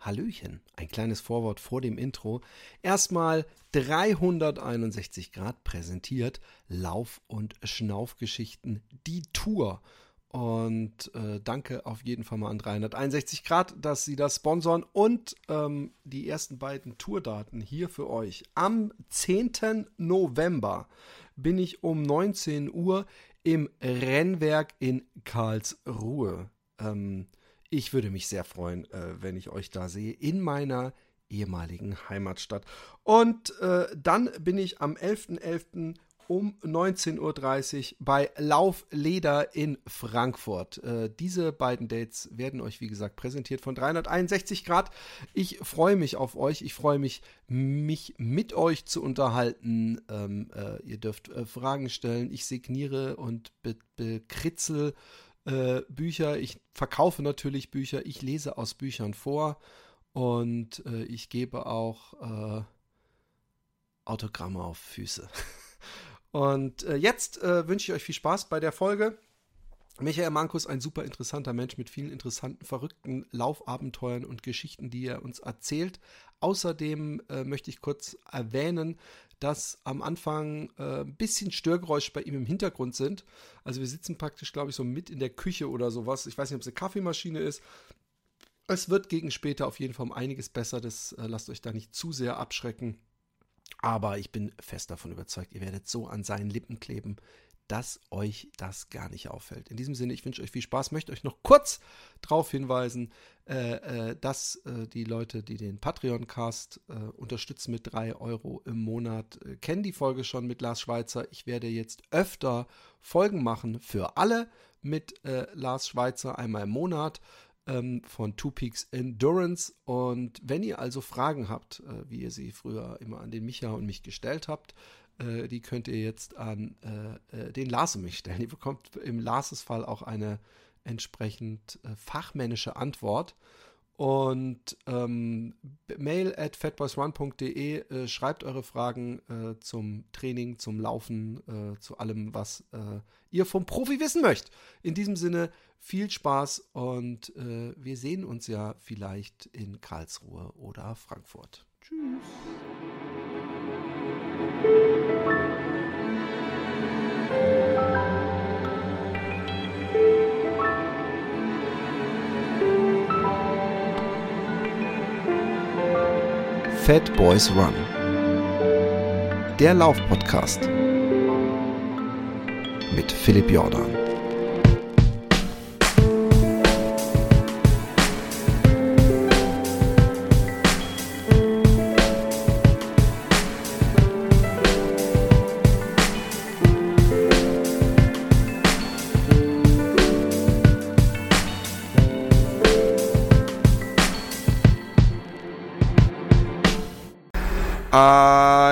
Hallöchen, ein kleines Vorwort vor dem Intro. Erstmal 361 Grad präsentiert, Lauf- und Schnaufgeschichten, die Tour. Und äh, danke auf jeden Fall mal an 361 Grad, dass sie das sponsern. Und ähm, die ersten beiden Tourdaten hier für euch. Am 10. November bin ich um 19 Uhr im Rennwerk in Karlsruhe. Ähm, ich würde mich sehr freuen, äh, wenn ich euch da sehe in meiner ehemaligen Heimatstadt. Und äh, dann bin ich am 11.11. .11. um 19.30 Uhr bei Laufleder in Frankfurt. Äh, diese beiden Dates werden euch, wie gesagt, präsentiert von 361 Grad. Ich freue mich auf euch. Ich freue mich, mich mit euch zu unterhalten. Ähm, äh, ihr dürft Fragen stellen. Ich signiere und be bekritzel äh, Bücher. Ich verkaufe natürlich Bücher. Ich lese aus Büchern vor und äh, ich gebe auch äh, Autogramme auf Füße. und äh, jetzt äh, wünsche ich euch viel Spaß bei der Folge. Michael Mankus, ein super interessanter Mensch mit vielen interessanten, verrückten Laufabenteuern und Geschichten, die er uns erzählt. Außerdem äh, möchte ich kurz erwähnen, dass am Anfang äh, ein bisschen Störgeräusche bei ihm im Hintergrund sind. Also wir sitzen praktisch, glaube ich, so mit in der Küche oder sowas. Ich weiß nicht, ob es eine Kaffeemaschine ist. Es wird gegen später auf jeden Fall um einiges besser. Das äh, lasst euch da nicht zu sehr abschrecken. Aber ich bin fest davon überzeugt, ihr werdet so an seinen Lippen kleben, dass euch das gar nicht auffällt. In diesem Sinne, ich wünsche euch viel Spaß, möchte euch noch kurz darauf hinweisen, äh, äh, dass äh, die Leute, die den Patreon-Cast äh, unterstützen mit 3 Euro im Monat, äh, kennen die Folge schon mit Lars Schweizer. Ich werde jetzt öfter Folgen machen für alle mit äh, Lars Schweizer einmal im Monat ähm, von Two Peaks Endurance. Und wenn ihr also Fragen habt, wie ihr sie früher immer an den Micha und mich gestellt habt, äh, die könnt ihr jetzt an äh, äh den Lars und mich stellen. Ihr bekommt im Lars' Fall auch eine entsprechend äh, fachmännische Antwort. Und ähm, mail at fatboysrun.de äh, schreibt eure Fragen äh, zum Training, zum Laufen, äh, zu allem, was äh, ihr vom Profi wissen möchtet. In diesem Sinne viel Spaß und wir sehen uns ja vielleicht in Karlsruhe oder Frankfurt. Tschüss. Fat Boys Run. Der Laufpodcast mit Philipp Jordan.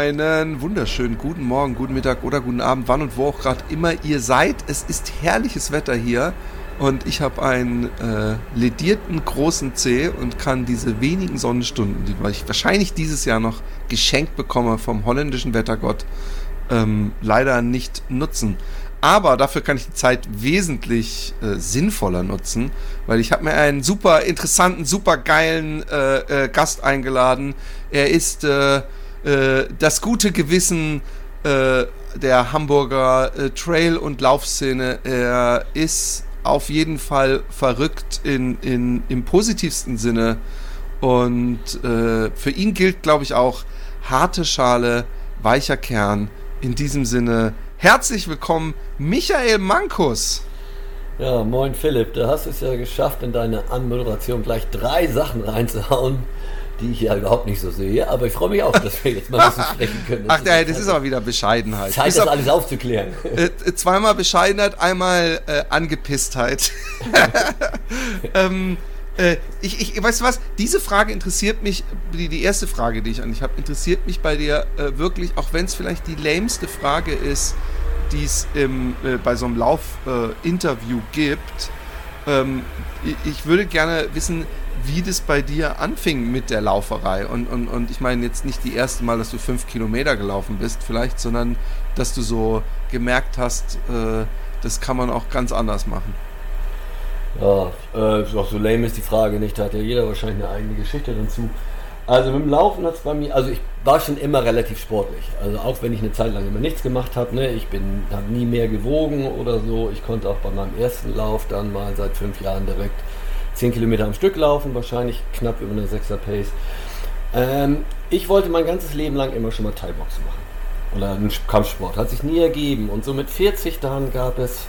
Einen wunderschönen guten Morgen, guten Mittag oder guten Abend, wann und wo auch gerade immer ihr seid. Es ist herrliches Wetter hier und ich habe einen äh, ledierten großen C und kann diese wenigen Sonnenstunden, die ich wahrscheinlich dieses Jahr noch geschenkt bekomme vom holländischen Wettergott, ähm, leider nicht nutzen. Aber dafür kann ich die Zeit wesentlich äh, sinnvoller nutzen, weil ich habe mir einen super interessanten, super geilen äh, äh, Gast eingeladen. Er ist äh, das gute Gewissen äh, der Hamburger äh, Trail- und Laufszene. Er ist auf jeden Fall verrückt in, in, im positivsten Sinne. Und äh, für ihn gilt, glaube ich, auch harte Schale, weicher Kern. In diesem Sinne, herzlich willkommen, Michael Mankus. Ja, moin Philipp, du hast es ja geschafft, in deine Anmoderation gleich drei Sachen reinzuhauen, die ich ja überhaupt nicht so sehe. Aber ich freue mich auch, dass wir jetzt mal ein bisschen sprechen können. Ach, ja, das ist aber wieder Bescheidenheit. Zeit, das alles aufzuklären. Äh, zweimal Bescheidenheit, einmal äh, Angepisstheit. ähm, äh, ich, ich, weißt du was? Diese Frage interessiert mich, die, die erste Frage, die ich an dich habe, interessiert mich bei dir äh, wirklich, auch wenn es vielleicht die lämste Frage ist, die es äh, bei so einem Laufinterview gibt. Ähm, ich würde gerne wissen, wie das bei dir anfing mit der Lauferei. Und, und, und ich meine jetzt nicht die erste Mal, dass du fünf Kilometer gelaufen bist, vielleicht, sondern dass du so gemerkt hast, äh, das kann man auch ganz anders machen. Ja, äh, auch so lame ist die Frage nicht. Da hat ja jeder wahrscheinlich eine eigene Geschichte dazu. Also mit dem Laufen hat es bei mir, also ich war schon immer relativ sportlich. Also auch wenn ich eine Zeit lang immer nichts gemacht habe, ne, ich bin, habe nie mehr gewogen oder so. Ich konnte auch bei meinem ersten Lauf dann mal seit fünf Jahren direkt 10 Kilometer am Stück laufen, wahrscheinlich knapp über eine 6er Pace. Ähm, ich wollte mein ganzes Leben lang immer schon mal Thai-Boxen machen. Oder einen Kampfsport. Hat sich nie ergeben. Und so mit 40 dann gab es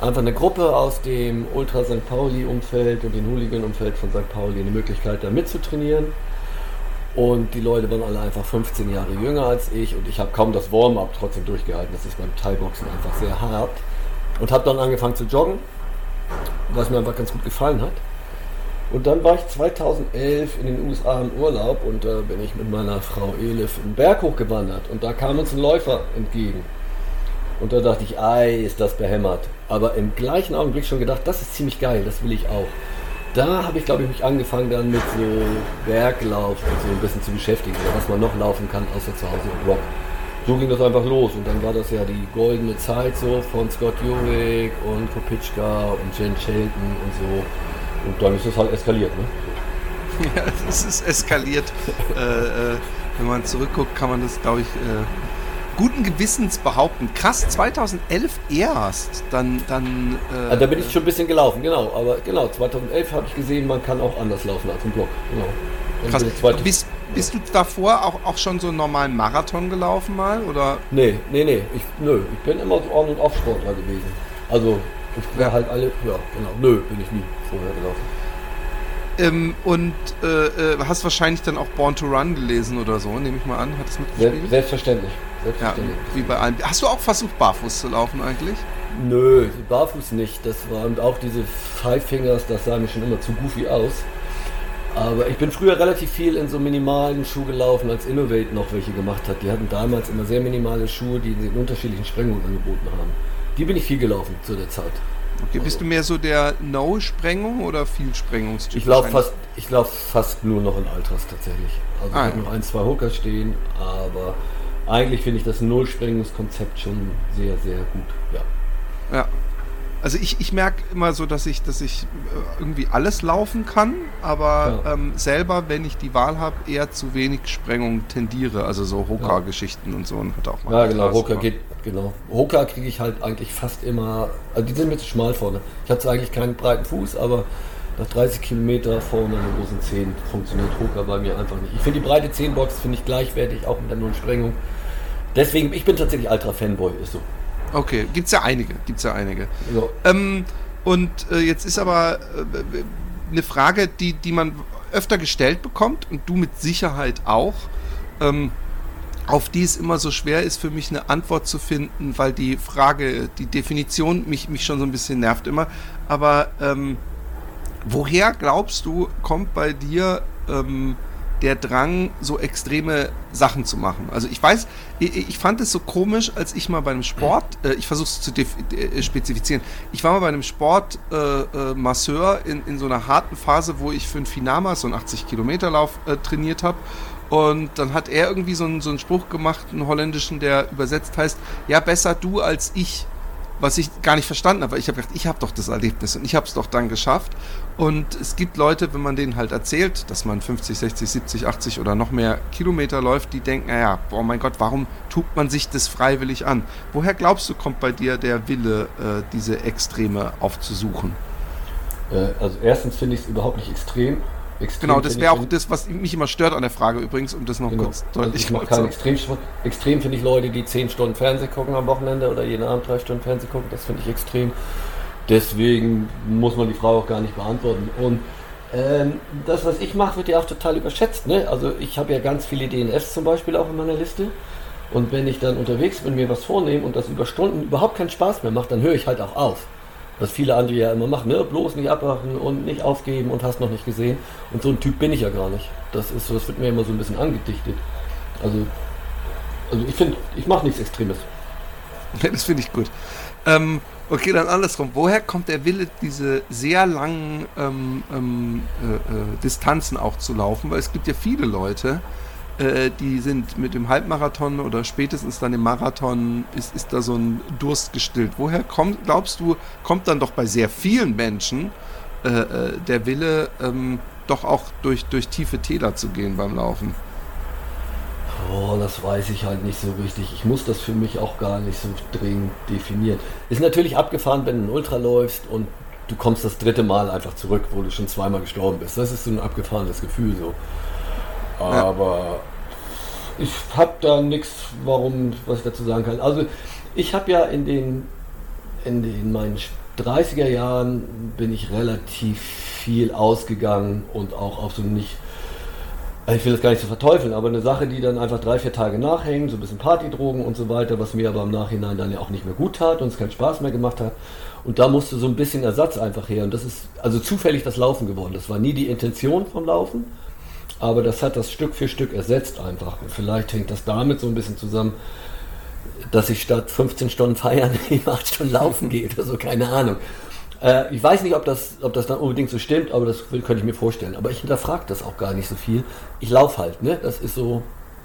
einfach eine Gruppe aus dem Ultra St. Pauli-Umfeld und dem Hooligan-Umfeld von St. Pauli eine Möglichkeit, da mitzutrainieren. Und die Leute waren alle einfach 15 Jahre jünger als ich und ich habe kaum das Warm-up trotzdem durchgehalten. Das ist beim Thai-Boxen einfach sehr hart. Und habe dann angefangen zu joggen, was mir einfach ganz gut gefallen hat. Und dann war ich 2011 in den USA im Urlaub und da äh, bin ich mit meiner Frau Elif einen Berg hochgewandert und da kam uns ein Läufer entgegen. Und da dachte ich, ei, ist das behämmert. Aber im gleichen Augenblick schon gedacht, das ist ziemlich geil, das will ich auch. Da habe ich, glaube ich, mich angefangen dann mit so Berglauf und so ein bisschen zu beschäftigen, was man noch laufen kann, außer zu Hause Rock. So ging das einfach los und dann war das ja die goldene Zeit so von Scott Jurek und Kopitschka und Jen Shelton und so. Und dann ist es halt eskaliert, ne? Ja, es ist eskaliert. äh, äh, wenn man zurückguckt, kann man das, glaube ich, äh, guten Gewissens behaupten. Krass, 2011 erst. Dann, dann. Äh, also da bin ich schon ein bisschen gelaufen, genau. Aber genau, 2011 habe ich gesehen, man kann auch anders laufen als im Block. Genau. Krass. Bist, bist du davor auch, auch schon so einen normalen Marathon gelaufen mal? Oder? Nee, nee, nee. Ich, nö, ich bin immer so On- und Off-Sportler gewesen. Also ich wäre halt alle, ja, genau. Nö, bin ich nie vorher gelaufen. Ähm, und äh, äh, hast wahrscheinlich dann auch Born to Run gelesen oder so, nehme ich mal an. Hat es mitgespielt? Selbstverständlich. Selbstverständlich. Ja, wie bei allen. Hast du auch versucht, barfuß zu laufen eigentlich? Nö, barfuß nicht. Das waren auch diese Five Fingers, das sah mir schon immer zu goofy aus. Aber ich bin früher relativ viel in so minimalen Schuhe gelaufen, als Innovate noch welche gemacht hat. Die hatten damals immer sehr minimale Schuhe, die in unterschiedlichen Sprengungen angeboten haben. Die bin ich viel gelaufen zu der Zeit. Okay, bist du mehr so der No-Sprengung oder viel Sprengungstyp? Ich laufe fast, lauf fast nur noch in Ultras tatsächlich. Also ah, ich habe ja. noch ein, zwei Hooker stehen, aber eigentlich finde ich das Null-Sprengungskonzept schon sehr, sehr gut. Ja. Also ich, ich merke immer so, dass ich, dass ich äh, irgendwie alles laufen kann, aber ja. ähm, selber, wenn ich die Wahl habe, eher zu wenig Sprengung tendiere. Also so Hoka-Geschichten ja. und so. Und hat auch mal ja, genau, Hoka geht, genau. Hoka kriege ich halt eigentlich fast immer, also die sind mir zu schmal vorne. Ich habe zwar eigentlich keinen breiten Fuß, aber nach 30 Kilometer vor meiner großen 10 funktioniert Hoka bei mir einfach nicht. Ich finde die breite 10 Box finde ich gleichwertig, auch mit der Null-Sprengung. Deswegen, ich bin tatsächlich alter Fanboy, ist so. Okay, gibt's ja einige, gibt's ja einige. Ja. Ähm, und äh, jetzt ist aber äh, eine Frage, die, die man öfter gestellt bekommt und du mit Sicherheit auch, ähm, auf die es immer so schwer ist für mich eine Antwort zu finden, weil die Frage, die Definition mich, mich schon so ein bisschen nervt immer. Aber ähm, woher glaubst du, kommt bei dir ähm, der Drang, so extreme Sachen zu machen. Also ich weiß, ich, ich fand es so komisch, als ich mal bei einem Sport, äh, ich versuche es zu äh, spezifizieren, ich war mal bei einem Sportmasseur äh, äh in, in so einer harten Phase, wo ich für ein Finama, so einen 80-Kilometer-Lauf äh, trainiert habe. Und dann hat er irgendwie so einen, so einen Spruch gemacht, einen holländischen, der übersetzt heißt, ja, besser du als ich was ich gar nicht verstanden habe. Ich habe gedacht, ich habe doch das Erlebnis und ich habe es doch dann geschafft. Und es gibt Leute, wenn man denen halt erzählt, dass man 50, 60, 70, 80 oder noch mehr Kilometer läuft, die denken, naja, oh mein Gott, warum tut man sich das freiwillig an? Woher glaubst du, kommt bei dir der Wille, äh, diese Extreme aufzusuchen? Äh, also erstens finde ich es überhaupt nicht extrem. Extrem genau, das wäre auch das, was mich immer stört an der Frage übrigens, um das noch genau. kurz deutlich also zu machen. Extrem, extrem finde ich Leute, die 10 Stunden Fernsehen gucken am Wochenende oder jeden Abend 3 Stunden Fernsehen gucken, das finde ich extrem. Deswegen muss man die Frage auch gar nicht beantworten. Und ähm, das, was ich mache, wird ja auch total überschätzt. Ne? Also ich habe ja ganz viele DNFs zum Beispiel auch in meiner Liste. Und wenn ich dann unterwegs bin, mir was vornehme und das über Stunden überhaupt keinen Spaß mehr macht, dann höre ich halt auch auf. Was viele andere ja immer machen, ne? bloß nicht abwachen und nicht aufgeben und hast noch nicht gesehen. Und so ein Typ bin ich ja gar nicht. Das ist, das wird mir immer so ein bisschen angedichtet. Also, also ich finde, ich mache nichts Extremes. das finde ich gut. Ähm, okay, dann andersrum. Woher kommt der Wille, diese sehr langen ähm, ähm, äh, äh, Distanzen auch zu laufen? Weil es gibt ja viele Leute, die sind mit dem Halbmarathon oder spätestens dann im Marathon ist, ist da so ein Durst gestillt. Woher kommt, glaubst du, kommt dann doch bei sehr vielen Menschen äh, äh, der Wille, ähm, doch auch durch, durch tiefe Täler zu gehen beim Laufen? Oh, das weiß ich halt nicht so richtig. Ich muss das für mich auch gar nicht so dringend definieren. Ist natürlich abgefahren, wenn du ein Ultra läufst und du kommst das dritte Mal einfach zurück, wo du schon zweimal gestorben bist. Das ist so ein abgefahrenes Gefühl so. Aber ja. ich habe da nichts, warum, was ich dazu sagen kann. Also ich habe ja in den, in den meinen 30er Jahren bin ich relativ viel ausgegangen und auch auf so nicht ich will das gar nicht so verteufeln, aber eine Sache, die dann einfach drei, vier Tage nachhängt, so ein bisschen Partydrogen und so weiter, was mir aber im Nachhinein dann ja auch nicht mehr gut tat und es keinen Spaß mehr gemacht hat. Und da musste so ein bisschen Ersatz einfach her. Und das ist also zufällig das Laufen geworden. Das war nie die Intention vom Laufen, aber das hat das Stück für Stück ersetzt einfach. Und vielleicht hängt das damit so ein bisschen zusammen, dass ich statt 15 Stunden feiern eben 8 Stunden laufen gehe oder so, keine Ahnung. Äh, ich weiß nicht, ob das, ob das dann unbedingt so stimmt, aber das könnte ich mir vorstellen. Aber ich hinterfrage das auch gar nicht so viel. Ich laufe halt, ne? Das ist so,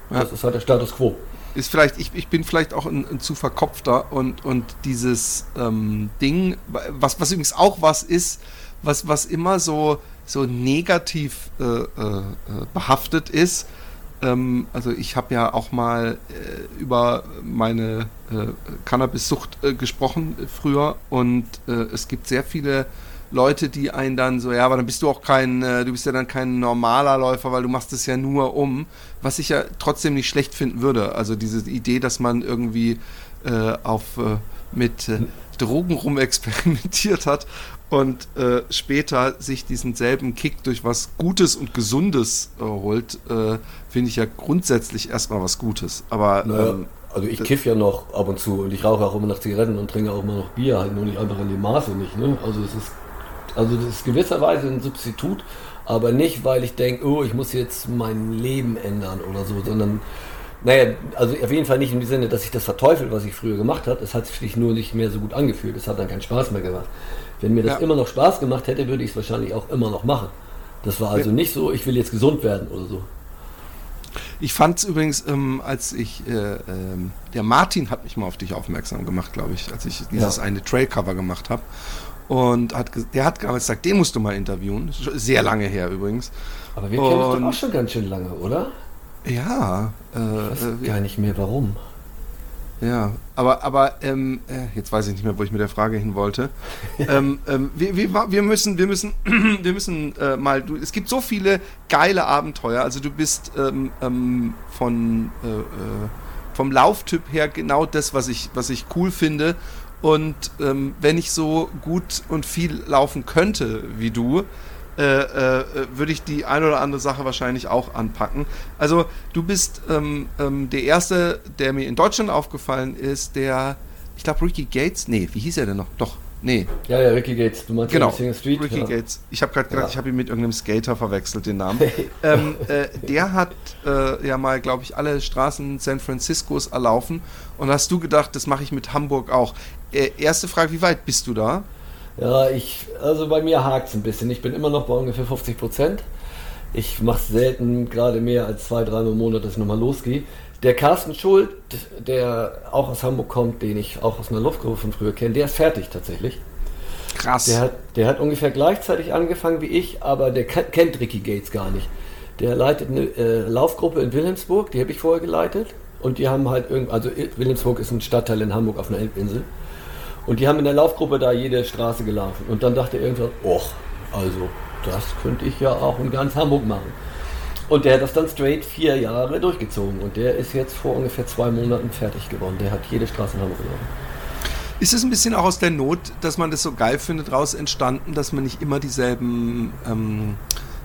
ja. das ist halt der Status quo. Ist vielleicht, ich, ich bin vielleicht auch ein, ein zu verkopfter und, und dieses ähm, Ding, was, was übrigens auch was ist, was, was immer so, so negativ äh, äh, behaftet ist, ähm, also ich habe ja auch mal äh, über meine äh, Cannabis-Sucht äh, gesprochen früher und äh, es gibt sehr viele Leute, die einen dann so, ja, aber dann bist du auch kein, du bist ja dann kein normaler Läufer, weil du machst es ja nur um, was ich ja trotzdem nicht schlecht finden würde. Also diese Idee, dass man irgendwie auf mit Drogen rumexperimentiert hat und äh, später sich diesen selben Kick durch was Gutes und Gesundes äh, holt, äh, finde ich ja grundsätzlich erstmal was Gutes. Aber naja, ähm, also ich kiff ja noch ab und zu und ich rauche auch immer noch Zigaretten und trinke auch immer noch Bier, halt nur nicht einfach in dem Maße nicht. Ne? Also es ist also das ist gewisserweise ein Substitut, aber nicht, weil ich denke, oh, ich muss jetzt mein Leben ändern oder so, sondern naja, also auf jeden Fall nicht im Sinne, dass ich das verteufel, was ich früher gemacht habe. Es hat sich nur nicht mehr so gut angefühlt. Es hat dann keinen Spaß mehr gemacht. Wenn mir das ja. immer noch Spaß gemacht hätte, würde ich es wahrscheinlich auch immer noch machen. Das war also nicht so, ich will jetzt gesund werden oder so. Ich fand es übrigens, ähm, als ich, äh, äh, der Martin hat mich mal auf dich aufmerksam gemacht, glaube ich, als ich dieses ja. eine Trailcover gemacht habe. Und hat, der hat damals gesagt, den musst du mal interviewen. Sehr lange her übrigens. Aber wir kennen uns doch auch schon ganz schön lange, oder? Ja. Äh, ich weiß äh, gar nicht mehr warum. Ja, aber, aber ähm, äh, jetzt weiß ich nicht mehr, wo ich mit der Frage hin wollte. ähm, ähm, wir, wir, wir, müssen, wir müssen, wir müssen äh, mal, du, es gibt so viele geile Abenteuer. Also du bist ähm, ähm, von äh, äh, vom Lauftyp her genau das, was ich, was ich cool finde. Und ähm, wenn ich so gut und viel laufen könnte wie du, äh, äh, würde ich die eine oder andere Sache wahrscheinlich auch anpacken. Also du bist ähm, ähm, der Erste, der mir in Deutschland aufgefallen ist, der, ich glaube Ricky Gates, nee, wie hieß er denn noch? Doch, nee. Ja, ja, Ricky Gates, du meinst genau, Street? Ricky ja. Gates. Ich habe gerade gedacht, ja. ich habe ihn mit irgendeinem Skater verwechselt, den Namen. ähm, äh, der hat äh, ja mal, glaube ich, alle Straßen San Franciscos erlaufen und hast du gedacht, das mache ich mit Hamburg auch. Äh, erste Frage, wie weit bist du da? Ja, ich, also bei mir hakt es ein bisschen. Ich bin immer noch bei ungefähr 50 Prozent. Ich mache selten gerade mehr als zwei, drei Monate, dass ich nochmal losgehe. Der Carsten Schuld, der auch aus Hamburg kommt, den ich auch aus einer Luftgruppe von früher kenne, der ist fertig tatsächlich. Krass. Der hat, der hat ungefähr gleichzeitig angefangen wie ich, aber der kennt Ricky Gates gar nicht. Der leitet eine äh, Laufgruppe in Wilhelmsburg, die habe ich vorher geleitet. Und die haben halt irgendwie, also Wilhelmsburg ist ein Stadtteil in Hamburg auf einer Elbinsel. Und die haben in der Laufgruppe da jede Straße gelaufen. Und dann dachte er irgendwann, och, also das könnte ich ja auch in ganz Hamburg machen. Und der hat das dann straight vier Jahre durchgezogen. Und der ist jetzt vor ungefähr zwei Monaten fertig geworden. Der hat jede Straße in Hamburg gelaufen. Ist es ein bisschen auch aus der Not, dass man das so geil findet, raus entstanden, dass man nicht immer dieselben ähm,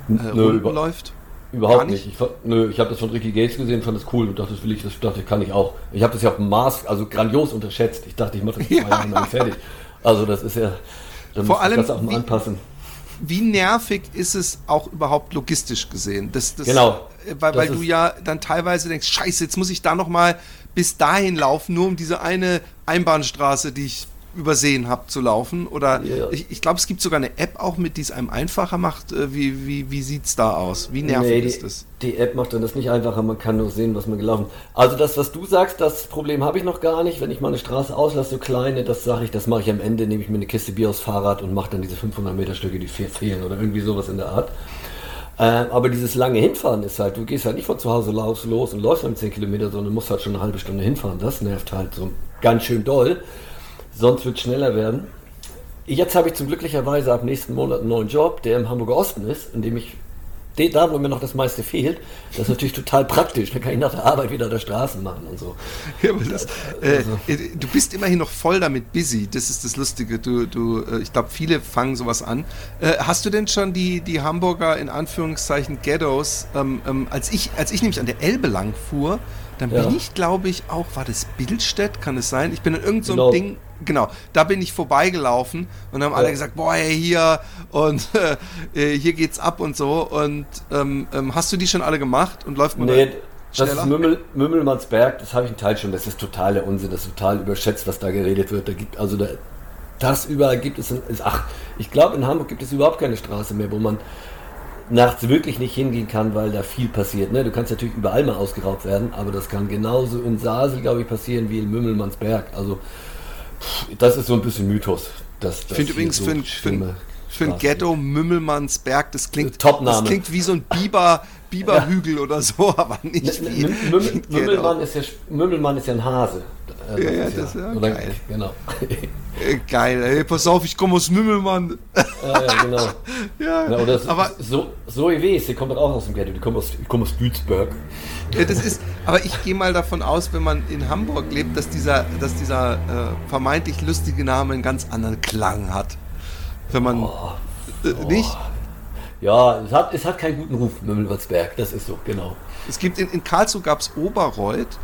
äh, Runden läuft? Überhaupt nicht. nicht. Ich, nö, ich habe das von Ricky Gates gesehen, fand das cool und dachte, das will ich, das dachte, kann ich auch. Ich habe das ja auf dem Mars, also grandios unterschätzt. Ich dachte, ich mache das zwei ja. Jahren dann fertig. Also das ist ja, da Vor allem, das auch mal wie, anpassen. Wie nervig ist es auch überhaupt logistisch gesehen? Das, das, genau. Weil, das weil du ja dann teilweise denkst, scheiße, jetzt muss ich da noch mal bis dahin laufen, nur um diese eine Einbahnstraße, die ich übersehen habe zu laufen. Oder Ja. ich, ich glaube, es gibt sogar eine App auch mit, die es einem einfacher macht. Äh, Wie, wie, wie sieht es da aus? Wie nervig Nee, ist die, das? die App macht dann das nicht einfacher, man kann nur sehen, was man gelaufen ist. Also das, was du sagst, das Problem habe ich noch gar nicht. Wenn ich mal eine Straße auslasse, so kleine, das sage ich, das mache ich am Ende, nehme ich mir eine Kiste Bier aufs Fahrrad und mache dann diese 500 Meter Stücke, die fe- fehlen oder irgendwie sowas in der Art. Ähm, aber dieses lange Hinfahren ist halt, du gehst halt nicht von zu Hause los, los und läufst dann 10 Kilometer, sondern musst halt schon eine halbe Stunde hinfahren. Das nervt halt so ganz schön doll. Sonst wird es schneller werden. Jetzt habe ich zum glücklicherweise ab nächsten Monat einen neuen Job, der im Hamburger Osten ist, in dem ich da, wo mir noch das meiste fehlt, das ist natürlich total praktisch. Da kann ich nach der Arbeit wieder da Straßen machen und so. Ja, das, äh, Also. du bist immerhin noch voll damit busy. Das ist das Lustige. Du, du, äh, ich glaube, viele fangen sowas an. Äh, hast du denn schon die, die Hamburger in Anführungszeichen Ghettos, ähm, ähm, als ich, als ich nämlich an der Elbe lang fuhr, dann Ja. bin ich, glaube ich, auch, war das Bildstedt, kann es sein? Ich bin in irgendeinem so Genau. Ding, genau, da bin ich vorbeigelaufen und haben alle Ja. gesagt, boah, ey, hier und äh, hier geht's ab und so. Und ähm, ähm, hast du die schon alle gemacht und läuft man Nee, da das schneller? ist Mümmel, Mümmelmannsberg, das habe ich einen Teil schon, das ist totaler Unsinn, das ist total überschätzt, was da geredet wird. Da gibt, also da, das überall gibt es, ist, ach, ich glaube in Hamburg gibt es überhaupt keine Straße mehr, wo man nachts wirklich nicht hingehen kann, weil da viel passiert. Ne? Du kannst natürlich überall mal ausgeraubt werden, aber das kann genauso in Sasel, glaube ich, passieren wie in Mümmelmannsberg. Also das ist so ein bisschen Mythos. Dass, Ich finde übrigens für ein, für ein, für ein Ghetto Mümmelmannsberg, das klingt, das klingt wie so ein Biber, Biberhügel oder so, aber nicht wie, Mümmelmann, ist ja, Mümmelmann ist ja ein Hase. Äh, Ja, ja, das ist ja oder, geil. Genau. Äh, Geil, ey, pass auf, ich komme aus Mümmelmann. ja, ja, genau. ja, Ja, oder aber so, Zoe Wes, die kommt auch aus dem Ghetto, die kommt aus, die kommt aus Duisburg. Ja, das ist, aber ich gehe mal davon aus, wenn man in Hamburg lebt, dass dieser, dass dieser äh, vermeintlich lustige Name einen ganz anderen Klang hat. Wenn man äh, nicht. Ja, es hat, es hat keinen guten Ruf, Mümmelmannsberg, das ist so, genau. Es gibt in, in Karlsruhe gab es Oberreuth.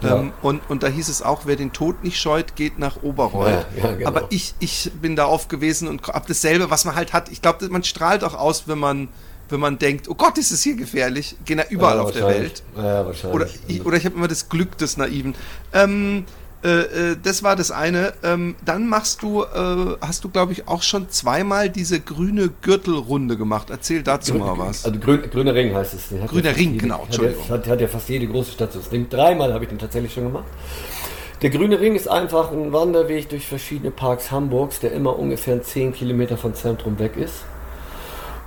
Ja. Ähm, und, und da hieß es auch, wer den Tod nicht scheut, geht nach Oberreuth. Ja, ja, genau. Aber ich, ich bin da oft gewesen und habe dasselbe, was man halt hat. Ich glaube, man strahlt auch aus, wenn man, wenn man denkt, oh Gott, ist es hier gefährlich. Gehen da überall auf der. Welt. Oder ich, oder ich habe immer das Glück des Naiven. Ähm, äh, äh, das war das eine. Ähm, dann machst du, äh, hast du, glaube ich, auch schon zweimal diese grüne Gürtelrunde gemacht. Erzähl dazu mal was. Also grün, grüner Ring heißt es. Hat Grüner ja Ring, jede- genau, Hat Entschuldigung. ja, hat, hat ja fast jede große Stadt so. Dreimal habe ich den tatsächlich schon gemacht. Der Grüne Ring ist einfach ein Wanderweg durch verschiedene Parks Hamburgs, der immer ungefähr 10 Kilometer vom Zentrum weg ist.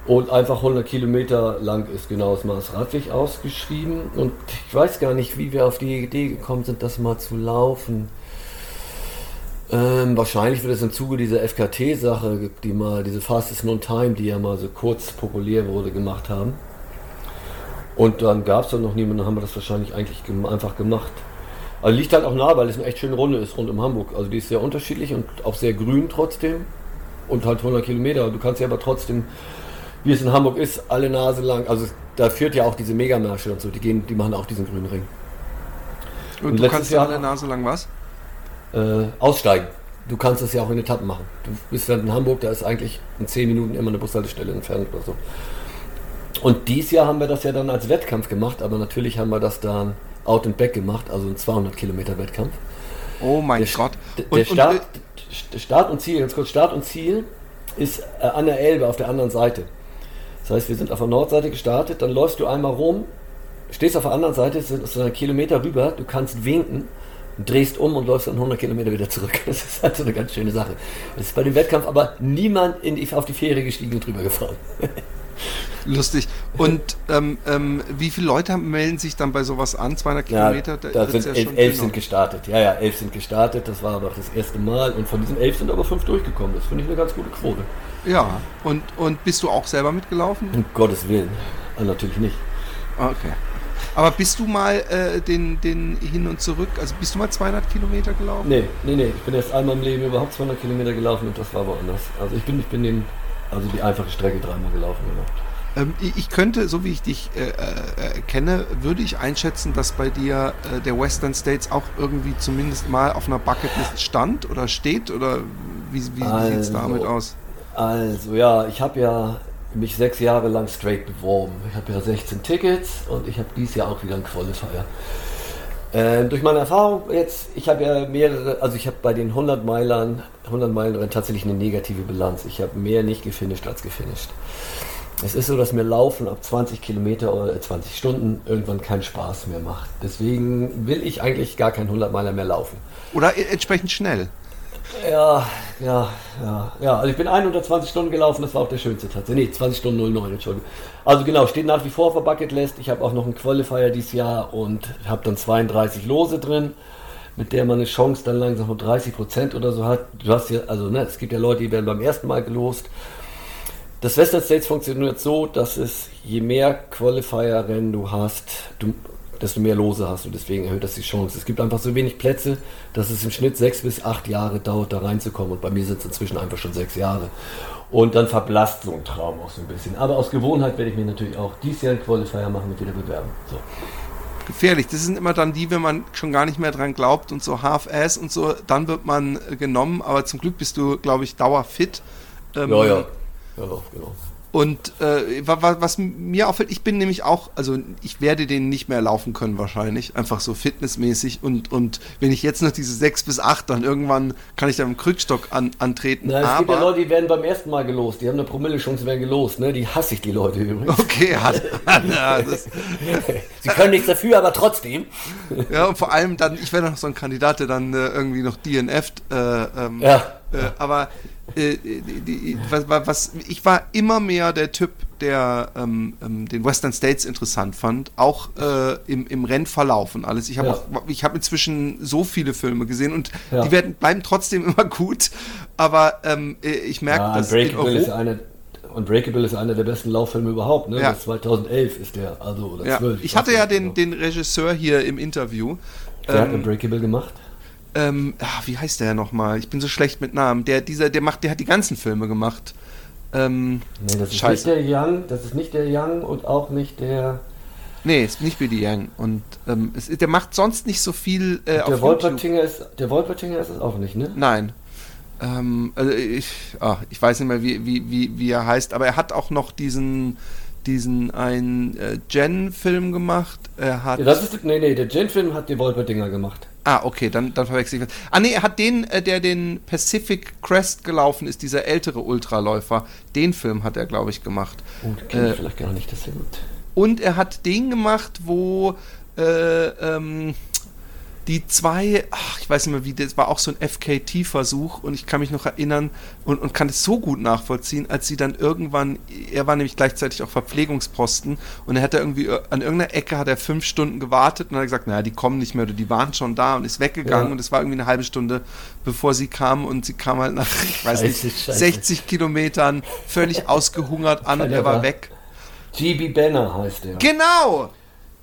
Und einfach 100 Kilometer lang ist genau das Maß Radweg ausgeschrieben. Und ich weiß gar nicht, wie wir auf die Idee gekommen sind, das mal zu laufen. Ähm, wahrscheinlich wird es im Zuge dieser FKT-Sache, die mal, diese Fastest Non Time, die ja mal so kurz populär wurde, gemacht haben. Und dann gab es dann noch niemanden, dann haben wir das wahrscheinlich eigentlich gem einfach gemacht. Also liegt halt auch nah, weil es eine echt schöne Runde ist rund um Hamburg. Also die ist sehr unterschiedlich und auch sehr grün trotzdem. Und halt 100 Kilometer. Du kannst ja aber trotzdem, wie es in Hamburg ist, alle Nase lang. Also da führt ja auch diese Megamärsche und so. Die gehen, die machen auch diesen grünen Ring. Und und du kannst an der Nase lang was? äh, aussteigen. Du kannst es ja auch in Etappen machen. Du bist dann in Hamburg, da ist eigentlich in 10 Minuten immer eine Bushaltestelle entfernt oder so. Und dieses Jahr haben wir das ja dann als Wettkampf gemacht, aber natürlich haben wir das dann out and back gemacht, also ein 200 Kilometer Wettkampf. Oh mein Der, Gott. der, Und, der und, Start, äh, der Start und Ziel, ganz kurz, Start und Ziel ist äh, an der Elbe auf der anderen Seite. Das heißt, wir sind auf der Nordseite gestartet, dann läufst du einmal rum, stehst auf der anderen Seite, sind so ein Kilometer rüber, du kannst winken, drehst um und läufst dann 100 Kilometer wieder zurück. Das ist halt so eine ganz schöne Sache. Das ist bei dem Wettkampf aber niemand die, auf die Fähre gestiegen und drüber gefahren. lustig. Und ähm, ähm, wie viele Leute melden sich dann bei sowas an? 200 Kilometer? da wird's sind ja elf, elf dünner. sind gestartet. Ja, ja, elf sind gestartet. Das war aber auch das erste Mal. Und von diesen elf sind aber fünf durchgekommen. Das finde ich eine ganz gute Quote. Ja. Und, und bist du auch selber mitgelaufen? Um Gottes Willen. Ah, natürlich nicht. Okay. Aber bist du mal äh, den, den hin und zurück, also bist du mal 200 Kilometer gelaufen? Nee, nee, nee. Ich bin erst einmal im Leben überhaupt 200 Kilometer gelaufen und das war woanders. Also ich bin, ich bin den, also die einfache Strecke dreimal gelaufen. Genau. Ähm, ich, könnte, so wie ich dich äh, äh, kenne, würde ich einschätzen, dass bei dir äh, der Western States auch irgendwie zumindest mal auf einer Bucketlist stand oder steht oder wie, wie, wie sieht es Also. damit aus? Also ja, ich habe ja mich sechs Jahre lang straight beworben. Ich habe ja 16 Tickets und ich habe dieses Jahr auch wieder ein Qualifier. Äh, durch meine Erfahrung jetzt, ich habe ja mehrere, also ich habe bei den 100 Meilern, 100 Meilen tatsächlich eine negative Bilanz. Ich habe mehr nicht gefinisht als gefinisht. Es ist so, dass mir Laufen ab 20 Kilometer oder 20 Stunden irgendwann keinen Spaß mehr macht. Deswegen will ich eigentlich gar keinen 100 Meiler mehr laufen. Oder entsprechend schnell. Ja, ja, ja, ja. Also ich bin 120 Stunden gelaufen, das war auch der schönste tatsächlich. Nee, 20 Stunden 09, Entschuldigung. Also genau, steht nach wie vor auf der Bucketlist. Ich habe auch noch einen Qualifier dieses Jahr und habe dann 32 Lose drin, mit der man eine Chance dann langsam von 30 Prozent oder so hat. Du hast ja, also ne, es gibt ja Leute, die werden beim ersten Mal gelost. Das Western States funktioniert so, dass es je mehr Qualifier-Rennen du hast, du, desto mehr Lose hast und deswegen erhöht das die Chance. Es gibt einfach so wenig Plätze, dass es im Schnitt sechs bis acht Jahre dauert, da reinzukommen. Und bei mir sind es inzwischen einfach schon sechs Jahre. Und dann verblasst so ein Traum auch so ein bisschen. Aber aus Gewohnheit werde ich mir natürlich auch dieses Jahr einen Qualifier machen mit wieder bewerben. So. Gefährlich. Das sind immer dann die, wenn man schon gar nicht mehr dran glaubt und so Half-Ass und so, dann wird man genommen. Aber zum Glück bist du, glaube ich, dauerfit. Ähm, ja, ja. Ja, genau. Und äh, was mir auffällt, ich bin nämlich auch, also ich werde den nicht mehr laufen können wahrscheinlich, einfach so fitnessmäßig. Und, und wenn ich jetzt noch diese sechs bis acht, dann irgendwann kann ich da im Krückstock an, antreten. Na, es aber, gibt ja Leute, die werden beim ersten Mal gelost, die haben eine Promille-Chance, werden gelost, ne? Die hasse ich, die Leute übrigens. Okay, hat, ja, das, Sie können nichts dafür, aber trotzdem. Ja, und vor allem dann, ich wäre noch so ein Kandidat, der dann äh, irgendwie noch DNF. Äh, ähm, ja. Äh, aber äh, die, was, was, ich war immer mehr der Typ, der ähm, ähm, den Western States interessant fand, auch äh, im, im Rennverlauf und alles. Ich habe ja. hab inzwischen so viele Filme gesehen und ja. die werden, bleiben trotzdem immer gut, aber ähm, äh, ich merke, ja, dass Unbreakable ist eine Unbreakable ist einer der besten Lauffilme überhaupt, ne? Ja. 2011 ist der, also oder ja. 12. Ich hatte ja den, den Regisseur hier im Interview. Wer ähm, hat Unbreakable gemacht? Ähm, ach, wie heißt der ja nochmal? Ich bin so schlecht mit Namen. Der, dieser, der macht, der hat die ganzen Filme gemacht. Ähm, nee, das ist Scheiße. nicht der Young, das ist nicht der Young und auch nicht der. Nee, ist nicht Billy Young. Und ähm, es, der macht sonst nicht so viel äh, der auf Wolpertinger ist Der Wolpertinger ist es auch nicht, ne? Nein. Ähm, also ich, ach, ich weiß nicht mehr, wie, wie, wie, wie er heißt, aber er hat auch noch diesen diesen einen äh, Jen-Film gemacht. Er hat. Ja, das ist, nee, nee, der Jen-Film hat die Wolpertinger gemacht. Ah, okay, dann, dann verwechsel ich was. Ah, nee, er hat den, äh, der den Pacific Crest gelaufen ist, dieser ältere Ultraläufer. Den Film hat er, glaube ich, gemacht. Oh, kenne ich äh, vielleicht gar nicht, das ist ja gut. Und er hat den gemacht, wo. Äh, ähm, die zwei, ach, ich weiß nicht mehr wie, das war auch so ein FKT-Versuch und ich kann mich noch erinnern und, und kann es so gut nachvollziehen, als sie dann irgendwann, er war nämlich gleichzeitig auch Verpflegungsposten und er hatte irgendwie äh, an irgendeiner Ecke hat er fünf Stunden gewartet und hat gesagt, naja, die kommen nicht mehr oder die waren schon da und ist weggegangen ja. und es war irgendwie eine halbe Stunde, bevor sie kam und sie kam halt nach, ich weiß scheiße, nicht, scheiße. 60 Kilometern völlig ausgehungert an und er war weg. GB Banner heißt er. Genau!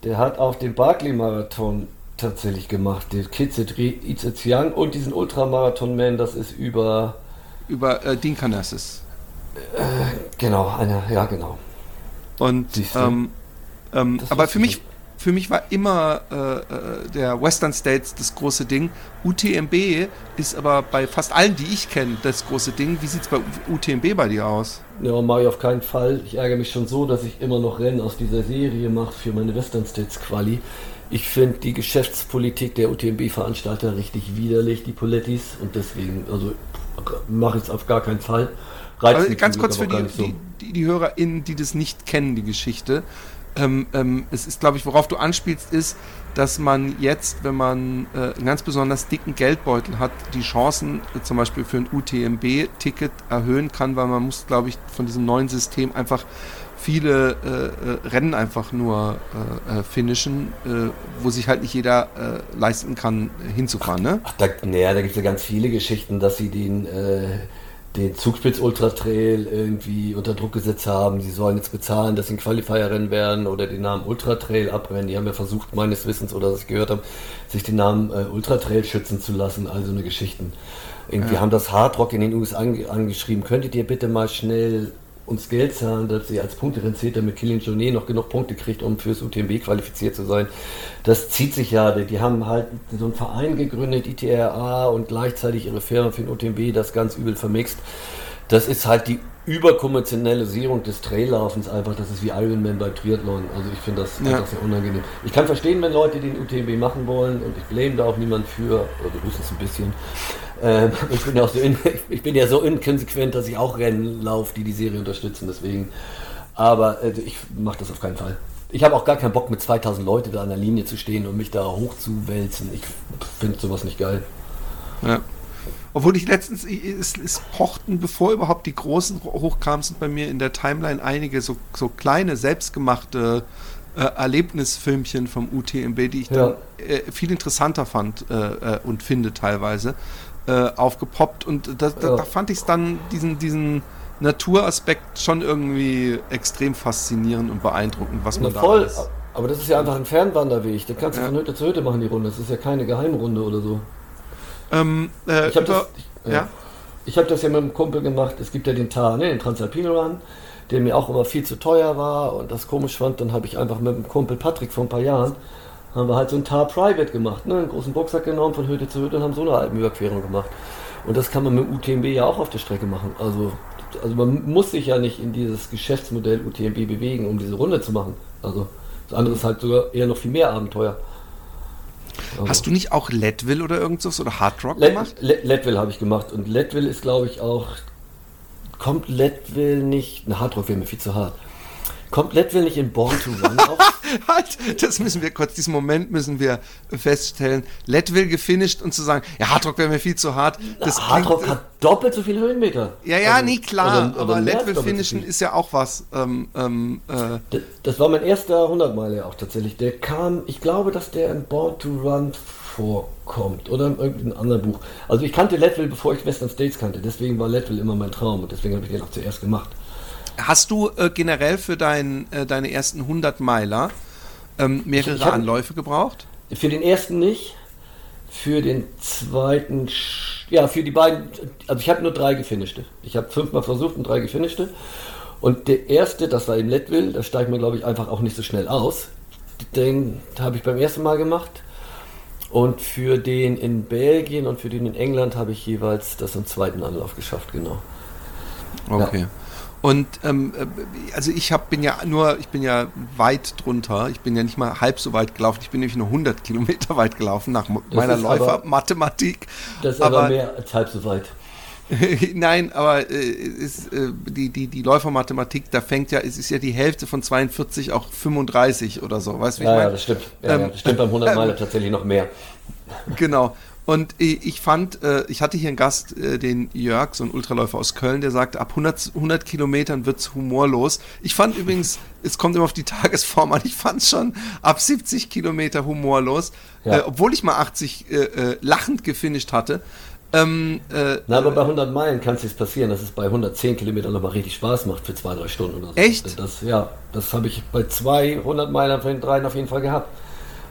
Der hat auf dem Barclay-Marathon tatsächlich gemacht. Der Kids Young und diesen Ultramarathon-Man, das ist über. Über äh, Dean Canassis. Äh, genau, eine, ja, genau. Und, ähm, ähm, aber für mich, für mich war immer äh, äh, der Western States das große Ding. UTMB ist aber bei fast allen, die ich kenne, das große Ding. Wie sieht es bei UTMB bei dir aus? Ja, mache ich auf keinen Fall. Ich ärgere mich schon so, dass ich immer noch Rennen aus dieser Serie mache für meine Western States Quali. Ich finde die Geschäftspolitik der UTMB-Veranstalter richtig widerlich, die Polettis, und deswegen, also mache ich es auf gar keinen Fall. also ganz kurz für die, so. die, die, die HörerInnen, die das nicht kennen, die Geschichte. Ähm, ähm, es ist, glaube ich, worauf du anspielst, ist, dass man jetzt, wenn man äh, einen ganz besonders dicken Geldbeutel hat, die Chancen äh, zum Beispiel für ein UTMB-Ticket erhöhen kann, weil man muss, glaube ich, von diesem neuen System einfach viele äh, äh, Rennen einfach nur äh, äh finishen, äh, wo sich halt nicht jeder äh, leisten kann, hinzufahren, ne? Ach, da, naja, da gibt es ja ganz viele Geschichten, dass sie den, den Zugspitz Ultra Trail irgendwie unter Druck gesetzt haben. Sie sollen jetzt bezahlen, dass sie ein Qualifier-Rennen werden oder den Namen Ultra Trail abrennen. Die haben ja versucht, meines Wissens oder dass ich gehört habe, sich den Namen Ultra Trail schützen zu lassen. Also eine Geschichten. Irgendwie ja. haben das Hardrock in den USA angeschrieben. Könntet ihr bitte mal schnell uns Geld zahlen, dass sie als Punkterin zählt, damit Kilian Jonet noch genug Punkte kriegt, um fürs UTMB qualifiziert zu sein. Das zieht sich ja. Die haben halt so einen Verein gegründet, ITRA, und gleichzeitig ihre Firma für den UTMB, das ganz übel vermixt. Das ist halt die Überkommerzialisierung des Traillaufens einfach, das ist wie Ironman beim Triathlon. Also ich finde das Ja. einfach sehr unangenehm. Ich kann verstehen, wenn Leute den UTMB machen wollen und ich blame da auch niemand für, also höchstens ein bisschen. Ähm, ich, bin ja so in, ich bin ja so inkonsequent, dass ich auch Rennen laufe, die die Serie unterstützen, deswegen. Aber also ich mache das auf keinen Fall. Ich habe auch gar keinen Bock, mit 2000 Leute da an der Linie zu stehen und mich da hochzuwälzen. Ich finde sowas nicht geil. Ja. Obwohl ich letztens, es, es pochten, bevor überhaupt die großen hochkamen, sind bei mir in der Timeline einige so, so kleine, selbstgemachte äh, Erlebnisfilmchen vom UTMB, die ich Ja. dann äh, viel interessanter fand äh, äh, und finde teilweise, äh, aufgepoppt. Und da, da, Ja. da fand ich dann diesen, diesen Naturaspekt schon irgendwie extrem faszinierend und beeindruckend, was man Na da voll, alles... aber das ist ja einfach ein Fernwanderweg. Da kannst du Ja. von Hütte zu Hütte machen, die Runde. Das ist ja keine Geheimrunde oder so. Ähm, äh, Ich habe das, ich, ja. ich hab das ja mit einem Kumpel gemacht. Es gibt ja den TAR, ne, den Transalpine Run, der mir auch immer viel zu teuer war und das komisch fand. Dann habe ich einfach mit dem Kumpel Patrick vor ein paar Jahren, haben wir halt so einen TAR Private gemacht. Ne, einen großen Rucksack genommen von Hütte zu Hütte und haben so eine Alpenüberquerung gemacht. Und das kann man mit UTMB ja auch auf der Strecke machen. Also, also man muss sich ja nicht in dieses Geschäftsmodell UTMB bewegen, um diese Runde zu machen. Also das andere ist halt sogar eher noch viel mehr Abenteuer. Also. Hast du nicht auch Leadville oder irgendwas oder Hard Rock Let, gemacht? Let, Leadville habe ich gemacht und Leadville ist, glaube ich, auch. Kommt Leadville nicht. Na, Hardrock wäre mir viel zu hart. Kommt Leadville nicht in Born to Run auch? Halt, das müssen wir kurz, diesen Moment müssen wir feststellen. Leadville gefinisht und zu sagen, ja, Hardrock wäre mir viel zu hart. Das Hardrock hat doppelt so viele Höhenmeter. ja, ja, Also, nee, klar, oder- oder aber mehr als Leadville so finishen viel. ist ja auch was. Ähm, ähm, äh, D- Das war mein erster 100 Meiler auch tatsächlich. Der kam, ich glaube, dass der in Born to Run vorkommt oder in irgendeinem anderen Buch. Also ich kannte Leadville, bevor ich Western States kannte. Deswegen war Leadville immer mein Traum und deswegen habe ich den auch zuerst gemacht. Hast du äh, generell für dein, äh, deine ersten 100 Meiler ähm, mehrere hab- Anläufe gebraucht? Für den ersten nicht, für den zweiten, ja, für die beiden, also ich habe nur drei gefinischte. Ich habe fünfmal versucht und drei gefinischte. Und der erste, das war in Leadville, da steigt man, glaube ich, einfach auch nicht so schnell aus. Den habe ich beim ersten Mal gemacht. Und für den in Belgien und für den in England habe ich jeweils das im zweiten Anlauf geschafft, genau. Okay. Und ähm, äh, also ich hab, bin ja nur, ich bin ja weit drunter. Ich bin ja nicht mal halb so weit gelaufen. Ich bin nämlich nur 100 Kilometer weit gelaufen nach Das meiner Läufermathematik. Das ist aber, Aber- mehr als halb so weit. Nein, aber äh, ist, äh, die, die, die Läufermathematik, da fängt ja, es ist ja die Hälfte von 42 auch 35 oder so. Weißt du, wie Ja, ich ja, meine? das stimmt. Ja, ja, Ähm, das stimmt beim 100 ähm, Meiler tatsächlich noch mehr. Genau. Und ich fand, äh, ich hatte hier einen Gast, äh, den Jörg, so ein Ultraläufer aus Köln, der sagte, ab 100, 100 Kilometern wird's humorlos. Ich fand übrigens, es kommt immer auf die Tagesform an, ich fand schon ab 70 Kilometer humorlos, Ja. äh, obwohl ich mal 80 äh, äh, lachend gefinisht hatte. Ähm, äh, Na, aber bei 100 Meilen kann es jetzt passieren, dass es bei 110 Kilometern nochmal richtig Spaß macht für zwei, drei Stunden oder so. Echt? Das, ja, das habe ich bei 200 Meilen von den dreien auf jeden Fall gehabt.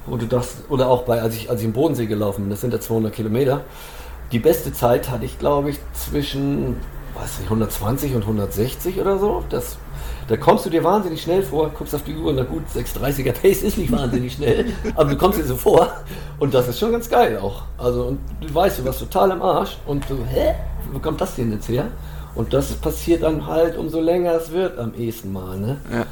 Und du dachtest, oder auch bei, als ich, als ich im Bodensee gelaufen bin, das sind ja 200 Kilometer. Die beste Zeit hatte ich, glaube ich, zwischen, weiß nicht, 120 und 160 oder so. Das, da kommst du dir wahnsinnig schnell vor, guckst auf die Uhr, na gut, 630er Pace ist nicht wahnsinnig schnell, aber du kommst dir so vor. Und das ist schon ganz geil auch. Also, und du weißt, du warst total im Arsch und du, hä? Wo kommt das denn jetzt her? Und das passiert dann halt, umso länger es wird am ehesten mal, ne? Ja.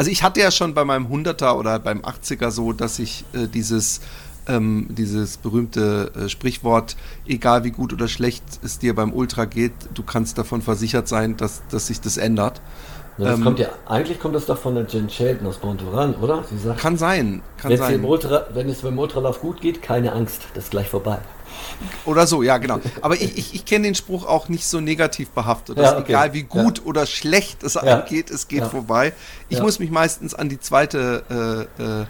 Also ich hatte ja schon bei meinem 100er oder beim 80er so, dass ich äh, dieses, ähm, dieses berühmte äh, Sprichwort, egal wie gut oder schlecht es dir beim Ultra geht, du kannst davon versichert sein, dass, dass sich das ändert. Na, das Ähm, kommt ja, eigentlich kommt das doch von der Jen Shelton aus Bontoran, oder? Sie sagt, Kann sein, kann wenn sein. Ultra, wenn es beim Ultralauf gut geht, keine Angst, das ist gleich vorbei. Oder so, ja, genau. Aber ich, ich, ich kenne den Spruch auch nicht so negativ behaftet. Ja, okay. Egal wie gut oder schlecht es Ja. angeht, es geht Ja. vorbei. Ich Ja. muss mich meistens an die zweite äh, äh,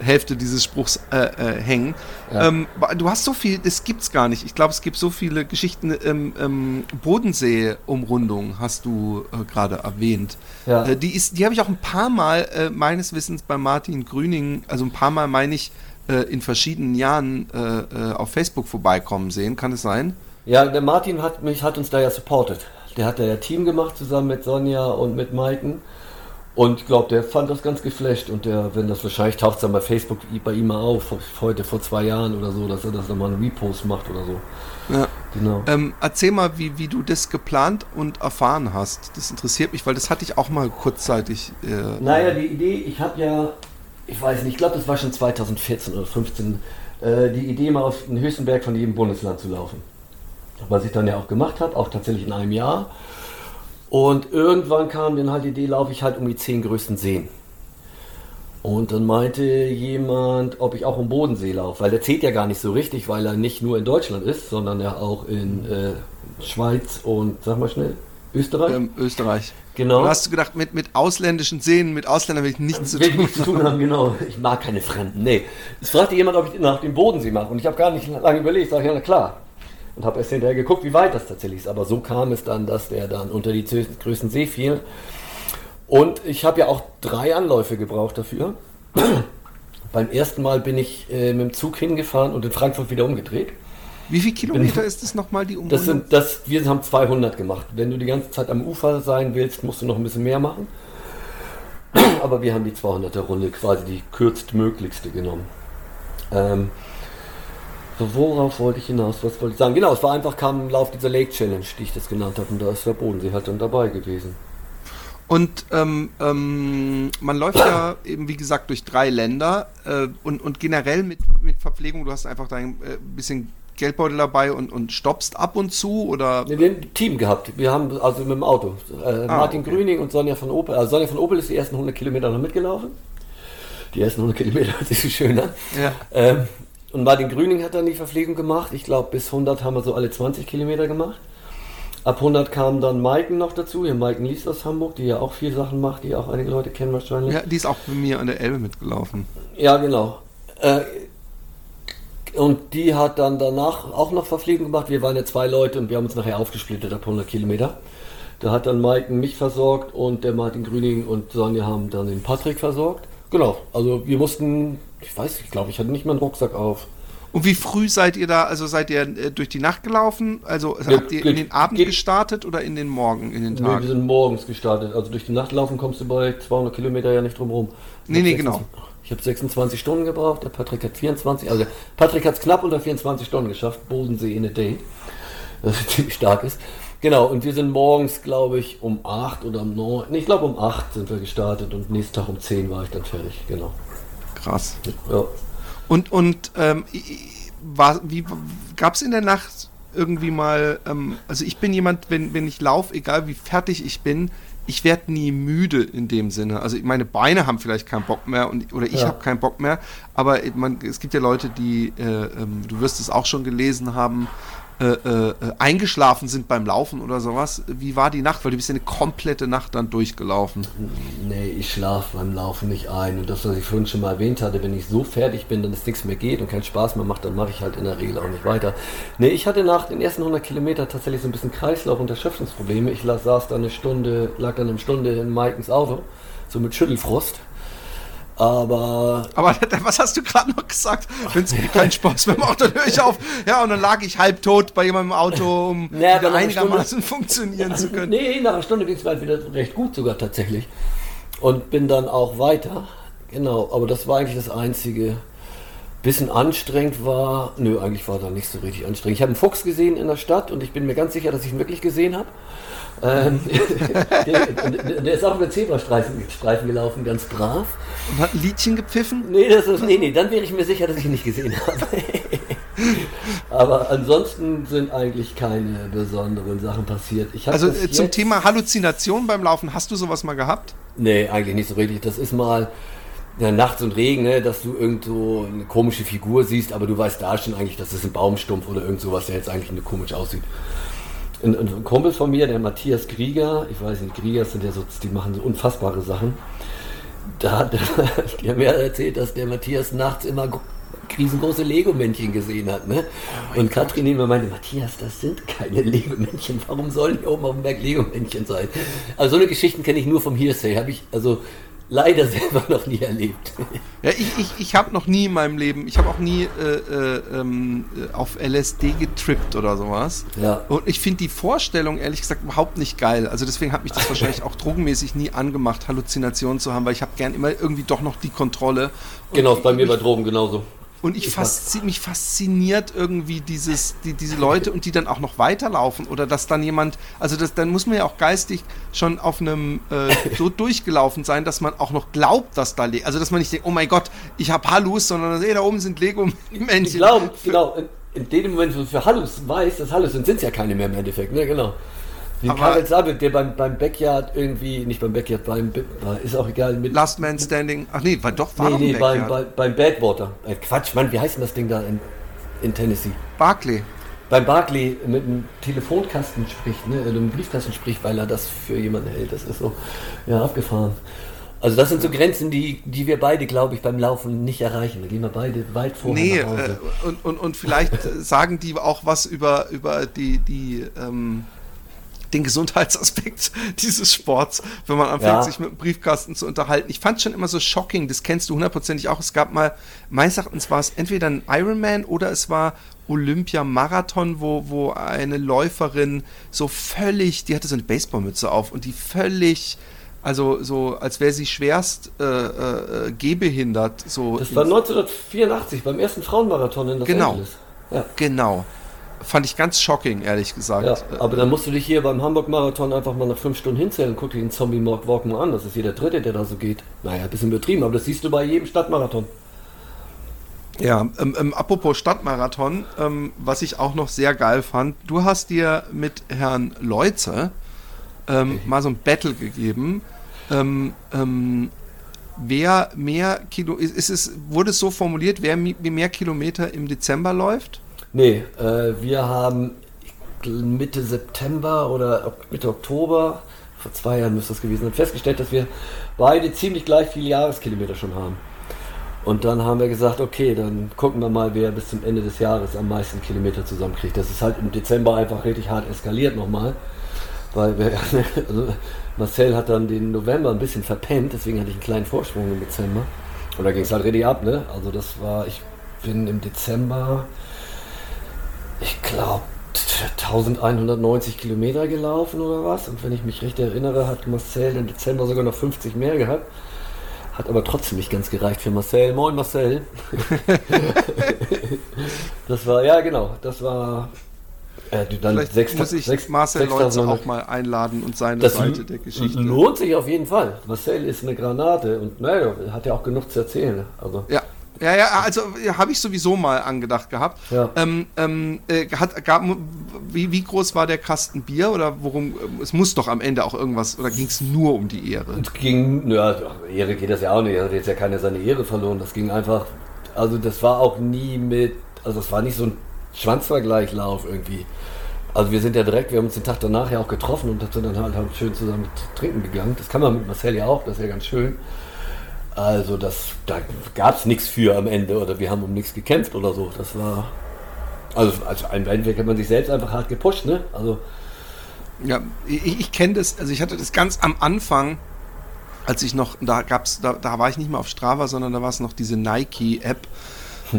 Hälfte dieses Spruchs äh, äh, hängen. Ja. Ähm, du hast so viel, das gibt's gar nicht. Ich glaube, es gibt so viele Geschichten. Ähm, ähm, Bodensee-Umrundung hast du äh, gerade erwähnt. Ja. Äh, die ist, die habe ich auch ein paar Mal meines Wissens bei Martin Grüning, also ein paar Mal meine ich, äh, in verschiedenen Jahren äh, äh, auf Facebook vorbeikommen sehen. Kann es sein? Ja, der Martin hat mich, hat uns da ja supportet. Der hat ja Team gemacht zusammen mit Sonja und mit Maiken. Und ich glaube, der fand das ganz geflasht und der, wenn das wahrscheinlich taucht es dann bei Facebook bei ihm mal auf, heute vor zwei Jahren oder so, dass er das nochmal einen Repost macht oder so. Ja. Genau. Ähm, erzähl mal, wie, wie du das geplant und erfahren hast. Das interessiert mich, weil das hatte ich auch mal kurzzeitig. Äh, naja, die Idee, ich habe ja, ich weiß nicht, ich glaube, das war schon 2014 oder 2015, äh, die Idee mal auf den höchsten Berg von jedem Bundesland zu laufen. Was ich dann ja auch gemacht habe, auch tatsächlich in einem Jahr. Und irgendwann kam dann halt die Idee, laufe ich halt um die zehn größten Seen. Und dann meinte jemand, ob ich auch im Bodensee laufe, weil der zählt ja gar nicht so richtig, weil er nicht nur in Deutschland ist, sondern ja auch in äh, Schweiz und, sag mal schnell, Österreich? Ähm, Österreich. Genau. Du hast du gedacht, mit, mit ausländischen Seen, mit Ausländern will ich nichts zu tun haben. nichts zu tun haben, genau. Ich mag keine Fremden. Nee. Es fragte jemand, ob ich nach dem Bodensee mache. Und ich habe gar nicht lange überlegt. Sag ich, ja, na klar. Und habe erst hinterher geguckt, wie weit das tatsächlich ist. Aber so kam es dann, dass der dann unter die größten See fiel. Und ich habe ja auch drei Anläufe gebraucht dafür. Beim ersten Mal bin ich äh, mit dem Zug hingefahren und in Frankfurt wieder umgedreht. Wie viele Kilometer ist es nochmal die Umrundung? Das sind, das, wir haben 200 gemacht. Wenn du die ganze Zeit am Ufer sein willst, musst du noch ein bisschen mehr machen. Aber wir haben die 200er Runde, quasi die kürztmöglichste genommen. Ähm, worauf wollte ich hinaus? Was wollte ich sagen? Genau, es war einfach, kam im Lauf dieser Lake Challenge, die ich das genannt habe. Und da ist der Bodensee halt dann dabei gewesen. Und ähm, ähm, man läuft ja eben, wie gesagt, durch drei Länder äh, und, und generell mit, mit Verpflegung, du hast einfach dein äh, bisschen Geldbeutel dabei und, und stoppst ab und zu oder? Nee, wir haben ein Team gehabt. Wir haben also mit dem Auto. Äh, ah, Martin okay. Grüning und Sonja von Opel. Also Sonja von Opel ist die ersten 100 Kilometer noch mitgelaufen. Die ersten 100 Kilometer hört sich so schön an. Ja. Ähm, und Martin Grüning hat dann die Verpflegung gemacht. Ich glaube, bis 100 haben wir so alle 20 Kilometer gemacht. Ab 100 kam dann Maiken noch dazu, hier Maiken Lies aus Hamburg, die ja auch viel Sachen macht, die auch einige Leute kennen wahrscheinlich. Ja, die ist auch bei mir an der Elbe mitgelaufen. Ja, genau. Äh, und die hat dann danach auch noch Verpflegung gemacht. Wir waren ja zwei Leute und wir haben uns nachher aufgesplittet ab 100 Kilometer. Da hat dann Maiken mich versorgt und der Martin Grüning und Sonja haben dann den Patrick versorgt. Genau, also wir mussten, ich weiß, ich glaube, ich hatte nicht mal einen Rucksack auf. Und wie früh seid ihr da? Also seid ihr äh, durch die Nacht gelaufen? Also ja, habt ihr in den Abend gestartet oder in den Morgen, in den Tag? Nee, wir sind morgens gestartet. Also durch die Nacht laufen kommst du bei 200 Kilometer ja nicht drum rum. Nee, nee, 26, genau. Ich habe 26 Stunden gebraucht, der Patrick hat 24. Also Patrick hat es knapp unter 24 Stunden geschafft. Bodensee in a day. Das ziemlich stark ist. Genau, und wir sind morgens, glaube ich, um 8 oder um 9. Nee, ich glaube um 8 sind wir gestartet und nächsten Tag um 10 war ich dann fertig. Genau. Krass. Ja. Und, und ähm, war, wie gab es in der Nacht irgendwie mal, ähm, also ich bin jemand, wenn, wenn ich laufe, egal wie fertig ich bin, ich werde nie müde in dem Sinne. Also meine Beine haben vielleicht keinen Bock mehr und, oder ich ja. habe keinen Bock mehr, aber man, es gibt ja Leute, die, äh, ähm, du wirst es auch schon gelesen haben, äh, äh, eingeschlafen sind beim Laufen oder sowas. Wie war die Nacht? Weil du bist ja eine komplette Nacht dann durchgelaufen. Nee, ich schlafe beim Laufen nicht ein. Und das, was ich vorhin schon mal erwähnt hatte, wenn ich so fertig bin, dass es nichts mehr geht und keinen Spaß mehr macht, dann mache ich halt in der Regel auch nicht weiter. Nee, ich hatte nach den ersten 100 Kilometern tatsächlich so ein bisschen Kreislauf- und Erschöpfungsprobleme. Ich saß dann eine Stunde, lag dann eine Stunde in Maikens Auto, so mit Schüttelfrost. Aber. Aber was hast du gerade noch gesagt? Wenn es keinen Spaß mehr macht, dann höre ich auf. Ja, und dann lag ich halb tot bei jemandem im Auto, um naja, wieder einigermaßen Stunde, funktionieren zu können. Nee, nach einer Stunde ging es mir halt wieder recht gut sogar tatsächlich. Und bin dann auch weiter. Genau, aber das war eigentlich das Einzige. Bisschen anstrengend war. Nö, eigentlich war da nicht so richtig anstrengend. Ich habe einen Fuchs gesehen in der Stadt und ich bin mir ganz sicher, dass ich ihn wirklich gesehen habe. Ähm, der, der, ist auch über Zebrastreifen Streifen gelaufen, ganz brav. Und hat ein Liedchen gepfiffen? Nee, das ist, nee, nee, dann wäre ich mir sicher, dass ich ihn nicht gesehen habe. Aber ansonsten sind eigentlich keine besonderen Sachen passiert. also äh, zum Thema Halluzination beim Laufen, hast du sowas mal gehabt? Nee, eigentlich nicht so richtig. Das ist mal ja, nachts und Regen, ne, dass du irgendwo eine komische Figur siehst, aber du weißt da schon eigentlich, dass es ein Baumstumpf oder irgend sowas, der jetzt eigentlich nur komisch aussieht ein, ein Kumpel von mir, der Matthias Grieger, ich weiß nicht, Grieger sind ja so, die machen so unfassbare Sachen. Da hat haben mir erzählt, dass der Matthias nachts immer riesengroße Lego-Männchen gesehen hat. Ne? Oh und Katrin immer meinte, Matthias, das sind keine Lego-Männchen. Warum sollen hier oben auf dem Berg Lego-Männchen sein? Also so eine Geschichten kenne ich nur vom Hearsay. Habe ich also leider selber noch nie erlebt. Ja, ich, ich, ich habe noch nie in meinem Leben, ich habe auch nie äh, äh, ähm, auf LSD getrippt oder sowas. Ja. Und ich finde die Vorstellung, ehrlich gesagt, überhaupt nicht geil. Also deswegen hat mich das wahrscheinlich auch drogenmäßig nie angemacht, Halluzinationen zu haben, weil ich habe gern immer irgendwie doch noch die Kontrolle. Genau, bei mir bei Drogen genauso. Und ich Ich faszi mich fasziniert irgendwie dieses, die, diese Leute und die dann auch noch weiterlaufen oder dass dann jemand, also das, dann muss man ja auch geistig schon auf einem äh, so durchgelaufen sein, dass man auch noch glaubt, dass da, also dass man nicht denkt, oh mein Gott, ich habe Hallus, sondern ey, da oben sind Lego-Männchen. Ich glaube, genau, in, in dem Moment, wo du für Hallus weißt, dass Hallus sind, sind es ja keine mehr im Endeffekt, ne, genau. Wie Aber- Karel Sabit, der beim, beim Backyard irgendwie, nicht beim Backyard, beim, ist auch egal, mit Last Man Standing, ach nee, war doch, war Nee, nee, ein beim, beim, beim Badwater. Äh, Quatsch, Mann, wie heißt denn das Ding da in, in Tennessee? Barclay. Beim Barclay mit einem Telefonkasten spricht, ne, oder einem Briefkasten spricht, weil er das für jemanden hält. Das ist so, ja, abgefahren. Also das sind so Grenzen, die, die wir beide, glaube ich, beim Laufen nicht erreichen. Da gehen wir beide weit vorher Nee, nach Hause. äh, und, und, und vielleicht sagen die auch was über, über die, die, ähm, den Gesundheitsaspekt dieses Sports, wenn man anfängt, Ja. sich mit dem Briefkasten zu unterhalten. Ich fand schon immer so shocking, das kennst du hundertprozentig auch. Es gab mal, meines Erachtens war es entweder ein Ironman oder es war Olympia-Marathon, wo, wo eine Läuferin so völlig, die hatte so eine Baseballmütze auf und die völlig, also so, als wäre sie schwerst äh, äh, gehbehindert. So das war ins- 1984 beim ersten Frauenmarathon in Los Genau. Angeles. Ja. Genau. Fand ich ganz shocking, ehrlich gesagt. Ja, aber dann musst du dich hier beim Hamburg-Marathon einfach mal nach fünf Stunden hinzählen und guck dir den Zombie Morg Walk mal an. Das ist jeder Dritte, der da so geht. Naja, ein bisschen übertrieben, aber das siehst du bei jedem Stadtmarathon. Ja, ähm, ähm, apropos Stadtmarathon, ähm, was ich auch noch sehr geil fand, du hast dir mit Herrn Leutze ähm, mal so ein Battle gegeben. Ähm, ähm, wer mehr Kilo, ist, ist es, wurde es so formuliert, wer mehr Kilometer im Dezember läuft? Nee, äh, wir haben Mitte September oder Mitte Oktober, vor zwei Jahren müsste das gewesen sein, festgestellt, dass wir beide ziemlich gleich viele Jahreskilometer schon haben. Und dann haben wir gesagt, okay, dann gucken wir mal, wer bis zum Ende des Jahres am meisten Kilometer zusammenkriegt. Das ist halt im Dezember einfach richtig hart eskaliert nochmal. Weil wir, also Marcel hat dann den November ein bisschen verpennt, deswegen hatte ich einen kleinen Vorsprung im Dezember. Und da ging es halt richtig ab, ne? Also das war, ich bin im Dezember, ich glaube, 1190 Kilometer gelaufen oder was. Und wenn ich mich recht erinnere, hat Marcel im Dezember sogar noch 50 mehr gehabt. Hat aber trotzdem nicht ganz gereicht für Marcel. Moin Marcel. das war, ja genau, das war äh, dann Vielleicht sechs- muss ich sechs- Marcel Leutze 6900. auch mal einladen und seine Das Seite der Geschichte. lohnt sich auf jeden Fall. Marcel ist eine Granate und naja, hat ja auch genug zu erzählen. Also Ja. Ja, ja, also habe ich sowieso mal angedacht gehabt. Ja. Ähm, ähm, äh, hat, gab, wie, wie groß war der Kasten Bier oder worum? Es muss doch am Ende auch irgendwas oder ging es nur um die Ehre? Es ging, ja, Ehre geht das ja auch nicht. Er hat jetzt ja keiner seine Ehre verloren. Das ging einfach, also das war auch nie mit, also es war nicht so ein Schwanzvergleichlauf irgendwie. Also wir sind ja direkt, wir haben uns den Tag danach ja auch getroffen und sind dann halt, halt schön zusammen trinken gegangen. Das kann man mit Marcel ja auch, das ist ja ganz schön. Also das, da gab es nichts für am Ende oder wir haben um nichts gekämpft oder so. Das war, also, im Endeffekt hat man sich selbst einfach hart gepusht, ne? Also Ja, ich, ich kenne das, also ich hatte das ganz am Anfang, als ich noch, da gab's, da, da war ich nicht mehr auf Strava, sondern da war es noch diese Nike-App.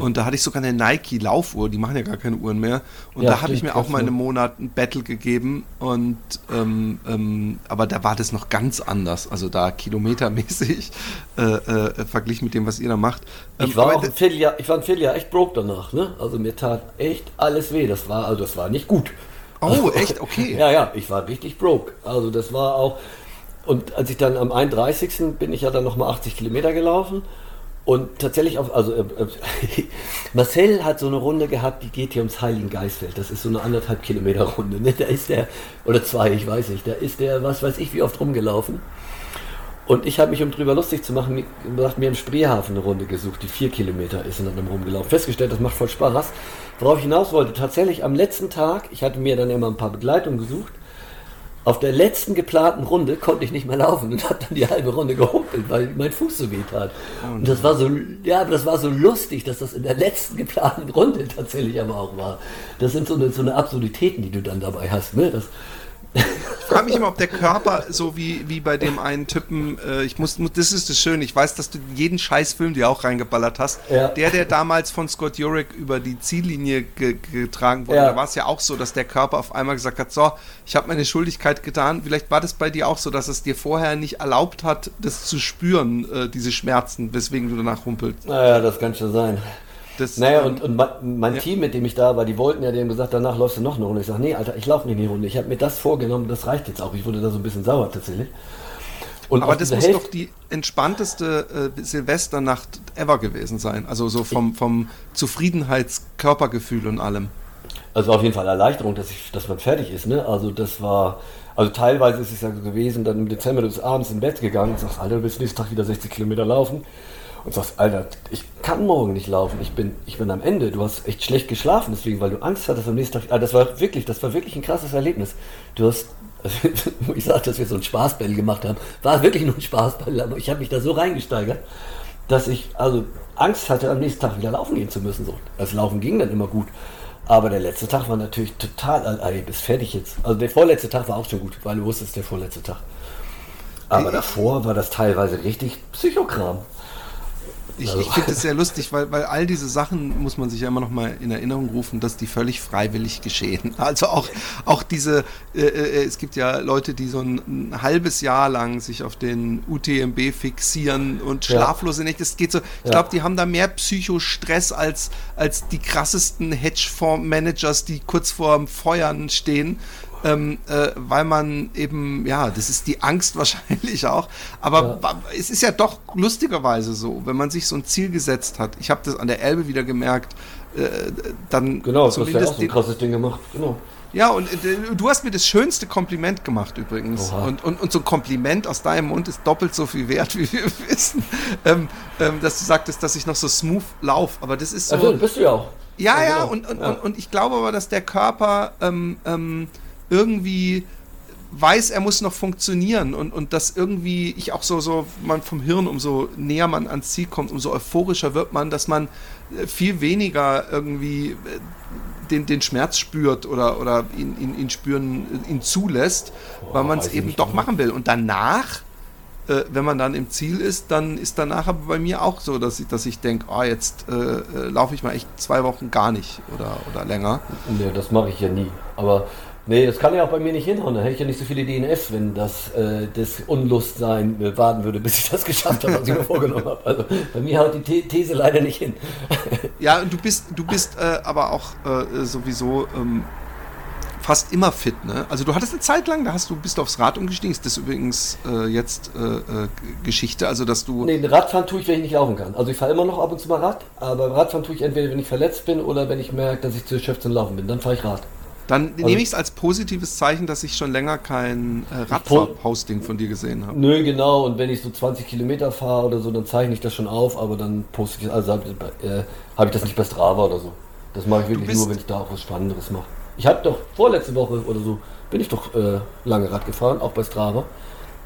Und da hatte ich sogar eine Nike-Laufuhr, die machen ja gar keine Uhren mehr. Und Ja, da habe ich mir auch mal einen. Monat ein Battle gegeben. Und ähm, ähm, aber da war das noch ganz anders. Also da kilometermäßig äh, äh, verglichen mit dem, was ihr da macht. Ähm, Ich war auch ein Vierteljahr, ich war ein Vierteljahr echt broke danach, ne? Also mir tat echt alles weh. Das war, also das war nicht gut. Oh, echt? Okay. Ja, ja, ich war richtig broke. Also das war auch. Und als ich dann am 31. bin ich ja dann nochmal 80 Kilometer gelaufen. Und tatsächlich auch, also äh, äh, Marcel hat so eine Runde gehabt, die geht hier ums Heiligen Geistfeld. Das ist so eine anderthalb Kilometer Runde. Ne? Da ist der, oder zwei, ich weiß nicht, da ist der, was weiß ich, wie oft rumgelaufen. Und ich habe mich, um drüber lustig zu machen, gesagt, mir im Spreehafen eine Runde gesucht, die vier Kilometer ist und dann rumgelaufen. Festgestellt, das macht voll Spaß. Worauf ich hinaus wollte, tatsächlich am letzten Tag, ich hatte mir dann immer ein paar Begleitungen gesucht, auf der letzten geplanten Runde konnte ich nicht mehr laufen und habe dann die halbe Runde gehumpelt, weil mein Fuß so weh tat. Und das war so, ja, das war so lustig, dass das in der letzten geplanten Runde tatsächlich aber auch war. Das sind so eine, so eine Absurditäten, die du dann dabei hast, ne? Das, frage mich immer, ob der Körper, so wie, wie bei dem einen Typen, äh, ich muss, das ist das Schöne, ich weiß, dass du jeden Scheißfilm dir auch reingeballert hast. Ja. Der, der damals von Scott Jurek über die Ziellinie ge getragen wurde, Ja. da war es ja auch so, dass der Körper auf einmal gesagt hat, so, ich habe meine Schuldigkeit getan. Vielleicht war das bei dir auch so, dass es dir vorher nicht erlaubt hat, das zu spüren, äh, diese Schmerzen, weswegen du danach humpelst. Naja, das kann schon sein. Das, Naja, ähm, und, und mein, mein ja. Team, mit dem ich da war, die wollten ja, die haben gesagt, danach läufst du noch eine Runde. Ich sage, nee, Alter, ich laufe nicht die Runde. Ich habe mir das vorgenommen, das reicht jetzt auch. Ich wurde da so ein bisschen sauer tatsächlich. Und Aber das muss Hälfte- doch die entspannteste äh, Silvesternacht ever gewesen sein. Also so vom, vom Zufriedenheitskörpergefühl und allem. Also auf jeden Fall Erleichterung, dass, ich, dass man fertig ist. Ne? Also das war, also teilweise ist es ja so gewesen, dann im Dezember du bist abends im Bett gegangen und sagst, Alter, du willst nächsten Tag wieder 60 Kilometer laufen. Und sagst, Alter, ich kann morgen nicht laufen, ich bin, ich bin am Ende. Du hast echt schlecht geschlafen, deswegen, weil du Angst hattest am nächsten Tag. Ah, das war wirklich, das war wirklich ein krasses Erlebnis. Du hast, wo ich sage, dass wir so ein Spaßball gemacht haben, war wirklich nur ein Spaßball, aber ich habe mich da so reingesteigert, dass ich also Angst hatte, am nächsten Tag wieder laufen gehen zu müssen. So. Das Laufen ging dann immer gut. Aber der letzte Tag war natürlich total, ey, bist fertig jetzt. Also der vorletzte Tag war auch schon gut, weil du wusstest, der vorletzte Tag. Aber davor war das teilweise richtig Psychokram. Ich, Also- ich finde es sehr lustig, weil, weil all diese Sachen muss man sich ja immer noch mal in Erinnerung rufen, dass die völlig freiwillig geschehen. Also auch, auch diese, äh, äh, es gibt ja Leute, die so ein, ein halbes Jahr lang sich auf den UTMB fixieren und Ja. schlaflose Nächte. Das geht so, ich Ja. glaube, die haben da mehr Psychostress als, als die krassesten Hedgefonds-Managers, die kurz vorm Feuern stehen. Ähm, äh, weil man eben, ja, das ist die Angst wahrscheinlich auch. Aber Ja. es ist ja doch lustigerweise so, wenn man sich so ein Ziel gesetzt hat. Ich habe das an der Elbe wieder gemerkt. Äh, dann Genau, das hast du ja auch so ein krasses Ding gemacht. Genau. ja, und äh, du hast mir das schönste Kompliment gemacht übrigens. Oha. Und, und, und so ein Kompliment aus deinem Mund ist doppelt so viel wert, wie wir wissen. Ähm, ähm, dass du sagtest, dass ich noch so smooth lauf. Aber das ist so. Also, bist du ja auch. Ja, Ja, ja, genau. und, und, Ja. Und, und ich glaube aber, dass der Körper ähm, ähm, irgendwie weiß, er muss noch funktionieren und, und dass irgendwie ich auch so, so, man vom Hirn, umso näher man ans Ziel kommt, umso euphorischer wird man, dass man äh, viel weniger irgendwie äh, den, den Schmerz spürt oder, oder ihn, ihn, ihn spüren, äh, ihn zulässt, weil man es eben doch machen will. Und danach äh, wenn man dann im Ziel ist, dann ist danach aber bei mir auch so, dass ich, dass ich denke, ah, jetzt äh, laufe ich mal echt zwei Wochen gar nicht oder, oder länger. Nee, das mache ich ja nie. Aber nee, das kann ja auch bei mir nicht hinhauen. Da hätte ich ja nicht so viele DNS, wenn das, äh, das Unlustsein äh, warten würde, bis ich das geschafft habe, was ich mir vorgenommen habe. Also bei mir haut die The These leider nicht hin. Ja, und du bist, du bist äh, aber auch äh, sowieso ähm, fast immer fit, ne? Also du hattest eine Zeit lang, da hast du bist du aufs Rad umgestiegen. Ist das übrigens äh, jetzt äh, äh, Geschichte, also dass du Nee, Radfahren tue ich, wenn ich nicht laufen kann. Also ich fahre immer noch ab und zu mal Rad, aber Radfahren tue ich entweder, wenn ich verletzt bin oder wenn ich merke, dass ich zu erschöpft zum Laufen bin. Dann fahre ich Rad. Dann also- nehme ich es als positives Zeichen, dass ich schon länger kein äh, Radfahr-Posting von dir gesehen habe. Nö, genau. Und wenn ich so 20 Kilometer fahre oder so, dann zeichne ich das schon auf, aber dann poste ich, also habe äh, hab ich das nicht bei Strava oder so. Das mache ich wirklich nur, wenn ich da auch was Spannenderes mache. Ich habe doch vorletzte Woche oder so, bin ich doch äh, lange Rad gefahren, auch bei Strava.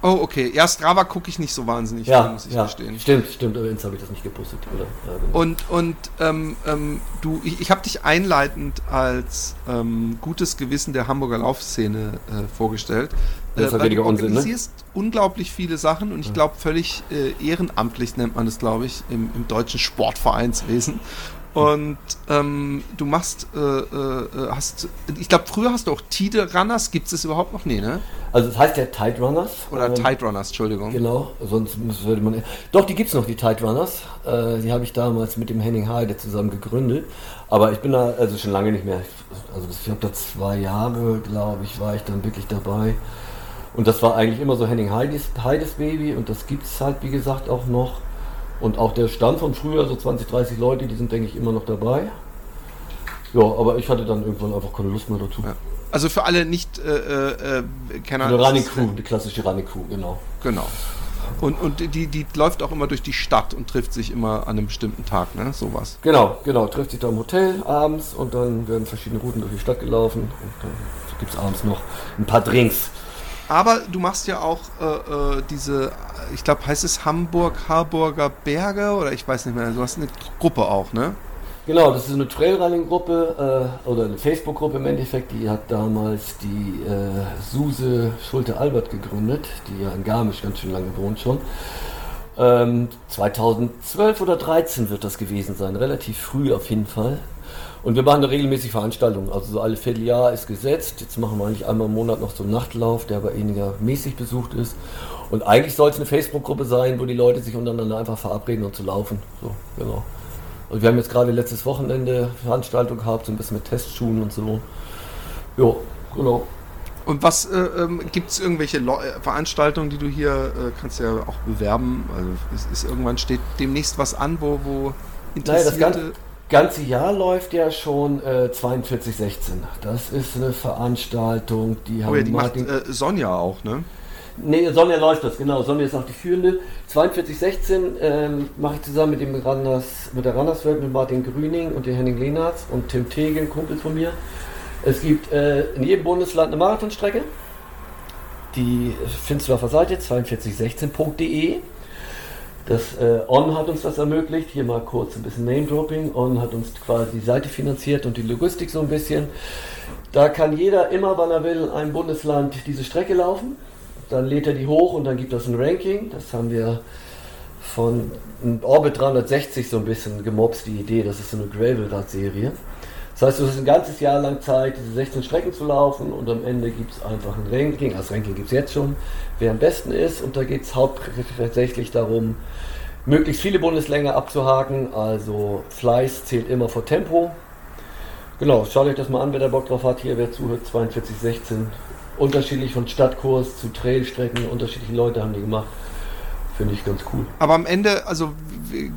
Oh, okay. Ja, Strava gucke ich nicht so wahnsinnig Ja, viel, muss ich ja gestehen. stimmt, stimmt, aber jetzt habe ich das nicht gepostet. Oder? Ja, genau. Und, und ähm, ähm, du, ich, ich habe dich einleitend als ähm, gutes Gewissen der Hamburger Laufszene äh, vorgestellt. Das ist weil weniger du Unsinn, ne? organisierst unglaublich viele Sachen und ich glaube völlig äh, ehrenamtlich nennt man das, glaube ich, im, im deutschen Sportvereinswesen. Und ähm, du machst, äh, äh, hast, ich glaube, früher hast du auch Tide Runners, gibt es das überhaupt noch? Nee, ne? Also das heißt ja Tide Runners. Oder Ähm, Tide Runners, Entschuldigung. Genau, sonst würde man. Doch, die gibt es noch, die Tide Runners. Äh, die habe ich damals mit dem Henning Heide zusammen gegründet. Aber ich bin da also schon lange nicht mehr. Also ich habe da zwei Jahre, glaube ich, war ich dann wirklich dabei. Und das war eigentlich immer so Henning Heides, Heides Baby und das gibt es halt, wie gesagt, auch noch. Und auch der Stamm von früher, so 20, 30 Leute, die sind, denke ich, immer noch dabei. Ja, aber ich hatte dann irgendwann einfach keine Lust mehr dazu. Ja. Also für alle Nicht-Kenner. Äh, Kenner, Eine das Running ist- Crew, die klassische Running Crew, genau. Genau. Und, und die, die läuft auch immer durch die Stadt und trifft sich immer an einem bestimmten Tag, ne? Sowas. Genau, genau. Trifft sich da im Hotel abends und dann werden verschiedene Routen durch die Stadt gelaufen und dann gibt es abends noch ein paar Drinks. Aber du machst ja auch äh, äh, diese, ich glaube, heißt es Hamburg, Harburger Berge oder ich weiß nicht mehr. Du hast eine Gruppe auch, ne? Genau, das ist eine Trailrunning-Gruppe äh, oder eine Facebook-Gruppe im Endeffekt. Die hat damals die äh, Suse Schulte-Albert gegründet, die ja in Garmisch ganz schön lange wohnt schon. Ähm, 2012 oder 2013 wird das gewesen sein, relativ früh auf jeden Fall. Und wir machen regelmäßig Veranstaltungen, also so alle Vierteljahr ist gesetzt. Jetzt machen wir eigentlich einmal im Monat noch so einen Nachtlauf, der aber weniger mäßig besucht ist. Und eigentlich soll es eine Facebook-Gruppe sein, wo die Leute sich untereinander einfach verabreden und zu laufen. So, genau. Und wir haben jetzt gerade letztes Wochenende Veranstaltung gehabt, so ein bisschen mit Testschuhen und so. Ja, genau. Und was äh, ähm, gibt es irgendwelche Le äh, Veranstaltungen, die du hier äh, kannst ja auch bewerben? Also ist, ist, irgendwann steht demnächst was an, wo, wo interessierte... Naja, ganze, Jahr läuft ja schon äh, 4216. Das ist eine Veranstaltung, die oh, haben ja, die Martin macht äh, Sonja auch, ne? Nee, Sonja läuft das, genau. Sonja ist auch die führende. 4216 ähm, mache ich zusammen mit, dem Randers, mit der Randerswelt, mit Martin Grüning und dem Henning Lehnartz und Tim Tegel, Kumpel von mir. Es gibt äh, in jedem Bundesland eine Marathonstrecke. Die findest du auf der Seite 4216.de. Das äh, On hat uns das ermöglicht. Hier mal kurz ein bisschen Name-Dropping. On hat uns quasi die Seite finanziert und die Logistik so ein bisschen. Da kann jeder immer, wann er will, in einem Bundesland diese Strecke laufen. Dann lädt er die hoch und dann gibt es ein Ranking. Das haben wir von Orbit 360 so ein bisschen gemobst, die Idee. Das ist so eine Gravel-Rad-Serie. Das heißt, du hast ein ganzes Jahr lang Zeit, diese 16 Strecken zu laufen und am Ende gibt es einfach ein Ranking. Das Ranking gibt es jetzt schon, wer am besten ist. Und da geht es hauptsächlich darum, möglichst viele Bundeslänge abzuhaken. Also Fleiß zählt immer vor Tempo. Genau, schaut euch das mal an, wer da Bock drauf hat. Hier, wer zuhört, 4216 unterschiedlich von Stadtkurs zu Trailstrecken, unterschiedliche Leute haben die gemacht. Finde ich ganz cool. Aber am Ende, also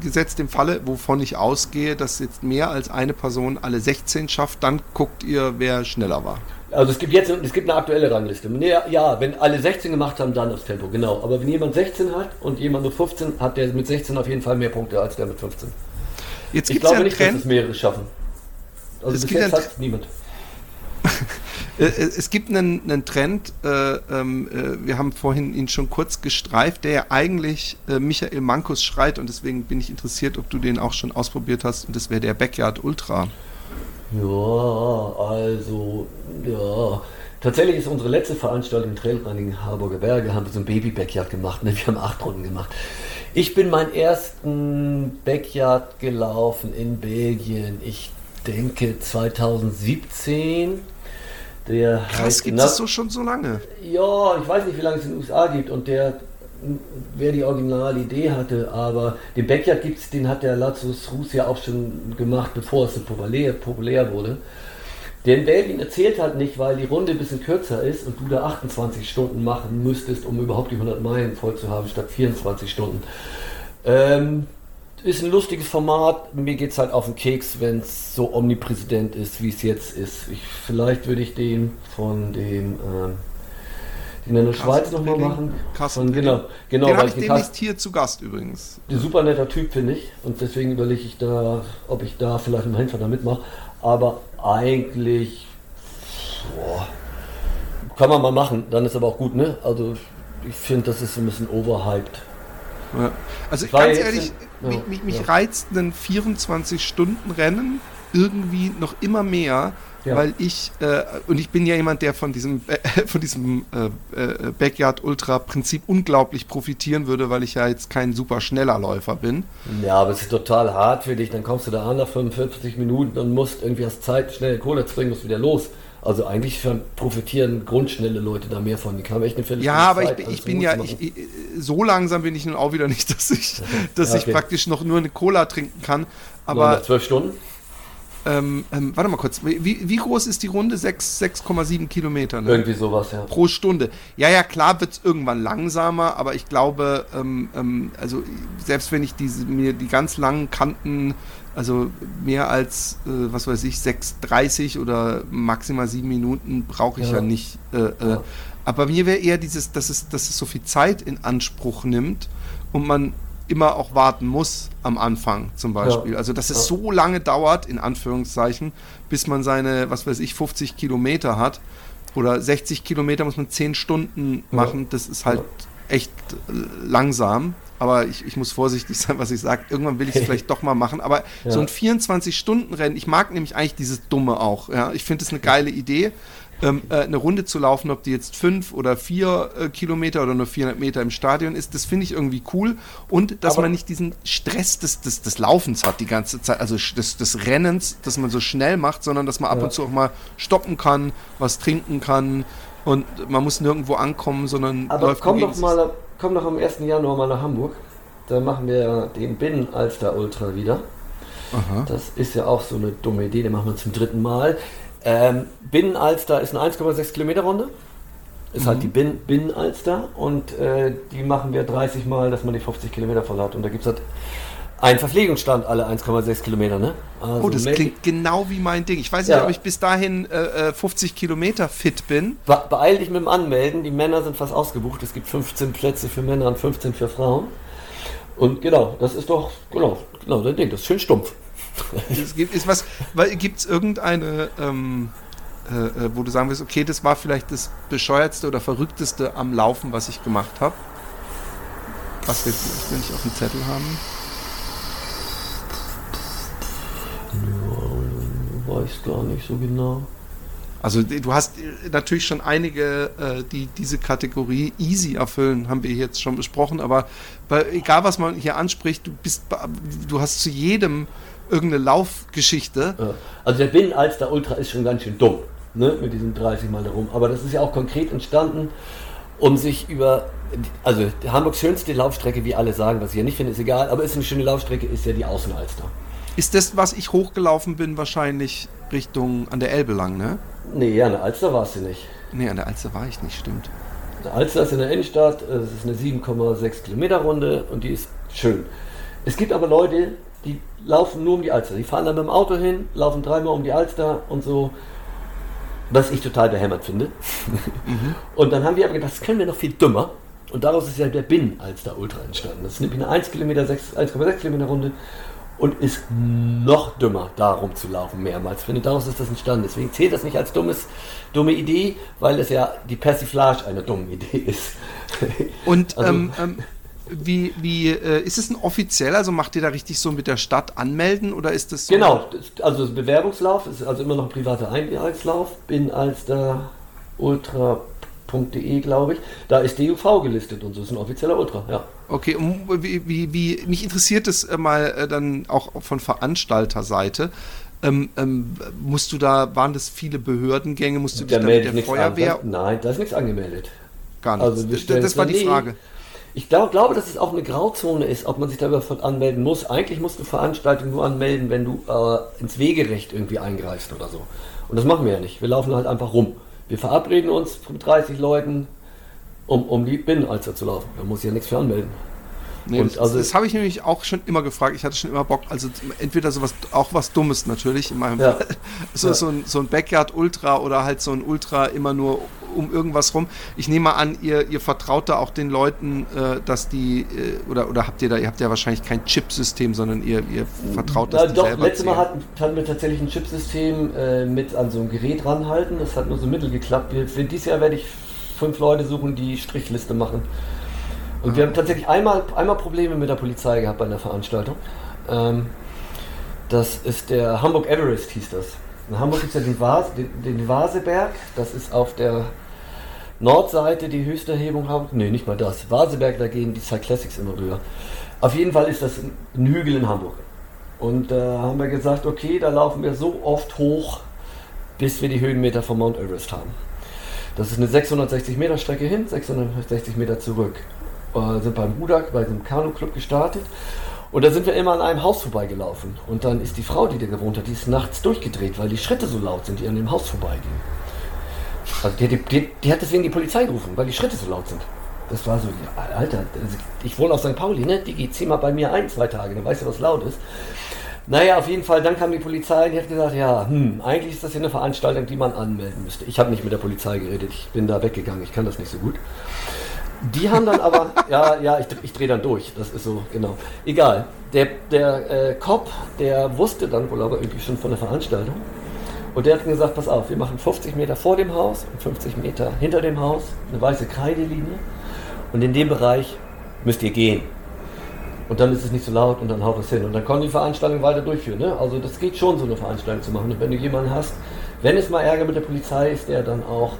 gesetzt im Falle, wovon ich ausgehe, dass jetzt mehr als eine Person alle 16 schafft, dann guckt ihr, wer schneller war. Also es gibt jetzt es gibt eine aktuelle Rangliste. Ja, wenn alle 16 gemacht haben, dann das Tempo, genau. Aber wenn jemand 16 hat und jemand nur 15, hat der mit 16 auf jeden Fall mehr Punkte als der mit 15. Jetzt ich glaube ja nicht, Trend, dass es mehrere schaffen. Also es bis jetzt hat niemand. Äh, äh, es gibt einen, einen Trend, äh, ähm, äh, wir haben vorhin ihn schon kurz gestreift, der ja eigentlich äh, Michael Mankus schreit und deswegen bin ich interessiert, ob du den auch schon ausprobiert hast und das wäre der Backyard Ultra. Ja, also, ja. Tatsächlich ist unsere letzte Veranstaltung Trailrunning Harburger Berge, haben wir so ein Baby-Backyard gemacht. Ne? Wir haben acht Runden gemacht. Ich bin meinen ersten Backyard gelaufen in Belgien. Ich denke 2017 der Krass, gibt es so schon so lange? Ja, ich weiß nicht, wie lange es in den USA gibt und der, wer die originale Idee hatte, aber den Backyard gibt's, den hat der Lazarus Rus ja auch schon gemacht, bevor es so populär, populär wurde. Der in Belgien erzählt halt nicht, weil die Runde ein bisschen kürzer ist und du da 28 Stunden machen müsstest, um überhaupt die 100 Meilen voll zu haben, statt 24 Stunden. Ähm, ist ein lustiges Format. Mir geht es halt auf den Keks, wenn es so omnipräsent ist, wie es jetzt ist. Ich, vielleicht würde ich den von dem ähm, den in der Schweiz nochmal machen. Carsten, genau, genau. Den habe ich demnächst hier zu Gast übrigens. Ein super netter Typ, finde ich. Und deswegen überlege ich da, ob ich da vielleicht im Hinfall da mitmache. Aber eigentlich boah, kann man mal machen. Dann ist aber auch gut, ne? Also ich finde, das ist ein bisschen overhyped. Ja. Also ganz ehrlich, ja, mich, mich, mich ja. reizt ein 24-Stunden-Rennen irgendwie noch immer mehr, ja. weil ich, äh, und ich bin ja jemand, der von diesem, äh, von diesem äh, äh, Backyard Ultra Prinzip unglaublich profitieren würde, weil ich ja jetzt kein super schneller Läufer bin. Ja, aber es ist total hart für dich, dann kommst du da an nach 45 Minuten und musst irgendwie hast Zeit, schnell Kohle zu bringen, musst wieder los. Also eigentlich profitieren grundschnelle Leute da mehr von. Die kamen echt eine Viertelstunde Ja, aber Zeit, ich, ich bin ja, ich, so langsam bin ich nun auch wieder nicht, dass ich, dass ja, okay. ich praktisch noch nur eine Cola trinken kann. Aber nach zwölf Stunden? Ähm, ähm, warte mal kurz, wie, wie groß ist die Runde? 6,7 Kilometer. Ne? Irgendwie sowas, ja. Pro Stunde. Ja, ja, klar wird es irgendwann langsamer, aber ich glaube, ähm, ähm, also selbst wenn ich diese, mir die ganz langen Kanten also mehr als, äh, was weiß ich, 6,30 oder maximal 7 Minuten brauche ich ja, ja nicht. Äh, äh. Aber mir wäre eher dieses, dass es, dass es so viel Zeit in Anspruch nimmt und man immer auch warten muss am Anfang zum Beispiel. Ja. Also dass es so lange dauert, in Anführungszeichen, bis man seine, was weiß ich, 50 Kilometer hat. Oder 60 Kilometer muss man 10 Stunden machen. Das ist halt echt langsam. Aber ich, ich muss vorsichtig sein, was ich sage. Irgendwann will ich es vielleicht doch mal machen. Aber ja. so ein 24-Stunden-Rennen, ich mag nämlich eigentlich dieses Dumme auch. Ja? Ich finde es eine geile Idee ähm, äh, eine Runde zu laufen, ob die jetzt fünf oder vier äh, Kilometer oder nur 400 Meter im Stadion ist, das finde ich irgendwie cool. Und dass Aber man nicht diesen Stress des, des, des Laufens hat die ganze Zeit, also des, des Rennens, dass man so schnell macht, sondern dass man ab ja. und zu auch mal stoppen kann, was trinken kann und man muss nirgendwo ankommen, sondern Aber läuft komm doch mal, komm doch am 1. Januar mal nach Hamburg. Da machen wir den Binnen-Alster Ultra wieder. Aha. Das ist ja auch so eine dumme Idee, den machen wir zum dritten Mal. Ähm, Binnenalster ist eine 1,6 Kilometer Runde. Ist mhm. halt die. Bin Binnenalster und äh, die machen wir 30 Mal, dass man die 50 Kilometer voll hat. Und da gibt es halt einen Verpflegungsstand alle 1,6 Kilometer. Ne? Also oh, das klingt genau wie mein Ding. Ich weiß nicht, ja. ob ich bis dahin äh, 50 äh, Kilometer fit bin. Be beeil dich mit dem Anmelden. Die Männer sind fast ausgebucht. Es gibt 15 Plätze für Männer und 15 für Frauen. Und genau, das ist doch, genau, genau dein Ding. Das ist schön stumpf es gibt ist was, gibt es irgendeine, ähm, äh, äh, wo du sagen willst, okay, das war vielleicht das bescheuertste oder verrückteste am Laufen, was ich gemacht habe? Was wir vielleicht nicht auf dem Zettel haben? Weiß gar nicht so genau. Also du hast äh, natürlich schon einige, äh, die diese Kategorie easy erfüllen, haben wir jetzt schon besprochen, aber bei, egal was man hier anspricht, du bist, du hast zu jedem irgendeine Laufgeschichte. Ja. Also der Binnenalster Ultra ist schon ganz schön dumm, ne? mit diesem 30 Mal herum. Aber das ist ja auch konkret entstanden, um sich über, also Hamburgs schönste Laufstrecke, wie alle sagen, was ich ja nicht finde, ist egal, aber ist eine schöne Laufstrecke, ist ja die Außenalster. Ist das, was ich hochgelaufen bin, wahrscheinlich Richtung an der Elbe lang, ne? Nee, an der Alster warst du nicht. Nee, an der Alster war ich nicht, stimmt. Der Alster ist in der Innenstadt, es ist eine 7,6 Kilometer Runde und die ist schön. Es gibt aber Leute, die laufen nur um die Alster. Die fahren dann mit dem Auto hin, laufen dreimal um die Alster und so. Was ich total behämmert finde. Mhm. Und dann haben wir aber gedacht, das können wir noch viel dümmer. Und daraus ist ja der Binnen-Alster Ultra entstanden. Das ist nämlich eine 1,6 Kilometer, 1,6 Kilometer Runde und ist noch dümmer, darum zu laufen mehrmals. Ich finde, daraus ist das entstanden. Deswegen zählt das nicht als dummes, dumme Idee, weil es ja die Persiflage einer dummen Idee ist. Und also, ähm, ähm, wie, wie äh, ist es ein offiziell? Also macht ihr da richtig so mit der Stadt anmelden oder ist das so? Genau, also das Bewerbungslauf ist also immer noch ein privater Einheitslauf. Bin als der ultra.de, glaube ich. Da ist DUV gelistet und so ist ein offizieller Ultra, ja. Okay, und wie, wie, wie mich interessiert es äh, mal äh, dann auch von Veranstalterseite. Ähm, ähm, musst du da, waren das viele Behördengänge, musst du dich da mit der Feuerwehr? An. Nein, da ist nichts angemeldet. Gar nicht. Also das, das war die Frage. Ich glaub, glaube, dass es auch eine Grauzone ist, ob man sich darüber anmelden muss. Eigentlich musst du Veranstaltungen nur anmelden, wenn du äh, ins Wegerecht irgendwie eingreifst oder so. Und das machen wir ja nicht. Wir laufen halt einfach rum. Wir verabreden uns mit 30 Leuten, um, um die Binnenalster zu laufen. Da muss ich ja nichts für anmelden. Nee, und das, also, das habe ich nämlich auch schon immer gefragt. Ich hatte schon immer Bock, also entweder sowas, auch was Dummes natürlich in meinem ja. So, ja. so, ein, so ein Backyard Ultra oder halt so ein Ultra immer nur um irgendwas rum. Ich nehme mal an, ihr, ihr vertraut da auch den Leuten, äh, dass die, äh, oder, oder habt ihr da, ihr habt ja wahrscheinlich kein Chipsystem, sondern ihr, ihr vertraut das ja, Doch, letztes Mal hatten, hatten, wir tatsächlich ein Chipsystem äh, mit an so ein Gerät ranhalten. Das hat nur so mittel geklappt. Dieses Jahr werde ich fünf Leute suchen, die Strichliste machen. Und wir haben tatsächlich einmal, einmal Probleme mit der Polizei gehabt bei einer Veranstaltung. Ähm, das ist der Hamburg Everest, hieß das. In Hamburg gibt es ja den, Vase, den, den Vaseberg, das ist auf der Nordseite die höchste Erhebung. Ne, nicht mal das. Vaseberg, da gehen die Cyclassics immer rüber. Auf jeden Fall ist das ein Hügel in Hamburg. Und da äh, haben wir gesagt, okay, da laufen wir so oft hoch, bis wir die Höhenmeter vom Mount Everest haben. Das ist eine 660 Meter Strecke hin, 660 Meter zurück. Äh, sind beim Hudak, bei einem Kanu-Club gestartet. Und da sind wir immer an einem Haus vorbeigelaufen. Und dann ist die Frau, die da gewohnt hat, die ist nachts durchgedreht, weil die Schritte so laut sind, die an dem Haus vorbeigehen. Also die, die, die, hat deswegen die Polizei gerufen, weil die Schritte so laut sind. Das war so, Alter, also ich wohne auf St. Pauli, ne? Digi, zieh mal bei mir ein, zwei Tage, dann weißt du, was laut ist. Naja, auf jeden Fall, dann kam die Polizei, die hat gesagt, ja, hm, eigentlich ist das hier eine Veranstaltung, die man anmelden müsste. Ich habe nicht mit der Polizei geredet, ich bin da weggegangen, ich kann das nicht so gut. Die haben dann aber, ja, ja, ich, ich drehe dann durch, das ist so, genau. Egal, der, der äh, Cop, der wusste dann wohl aber irgendwie schon von der Veranstaltung und der hat gesagt, pass auf, wir machen 50 Meter vor dem Haus und 50 Meter hinter dem Haus, eine weiße Kreidelinie. Und in dem Bereich müsst ihr gehen. Und dann ist es nicht so laut und dann haut es hin. Und dann können die Veranstaltung weiter durchführen. Ne? Also das geht schon, so eine Veranstaltung zu machen. Und wenn du jemanden hast, wenn es mal Ärger mit der Polizei ist, der dann auch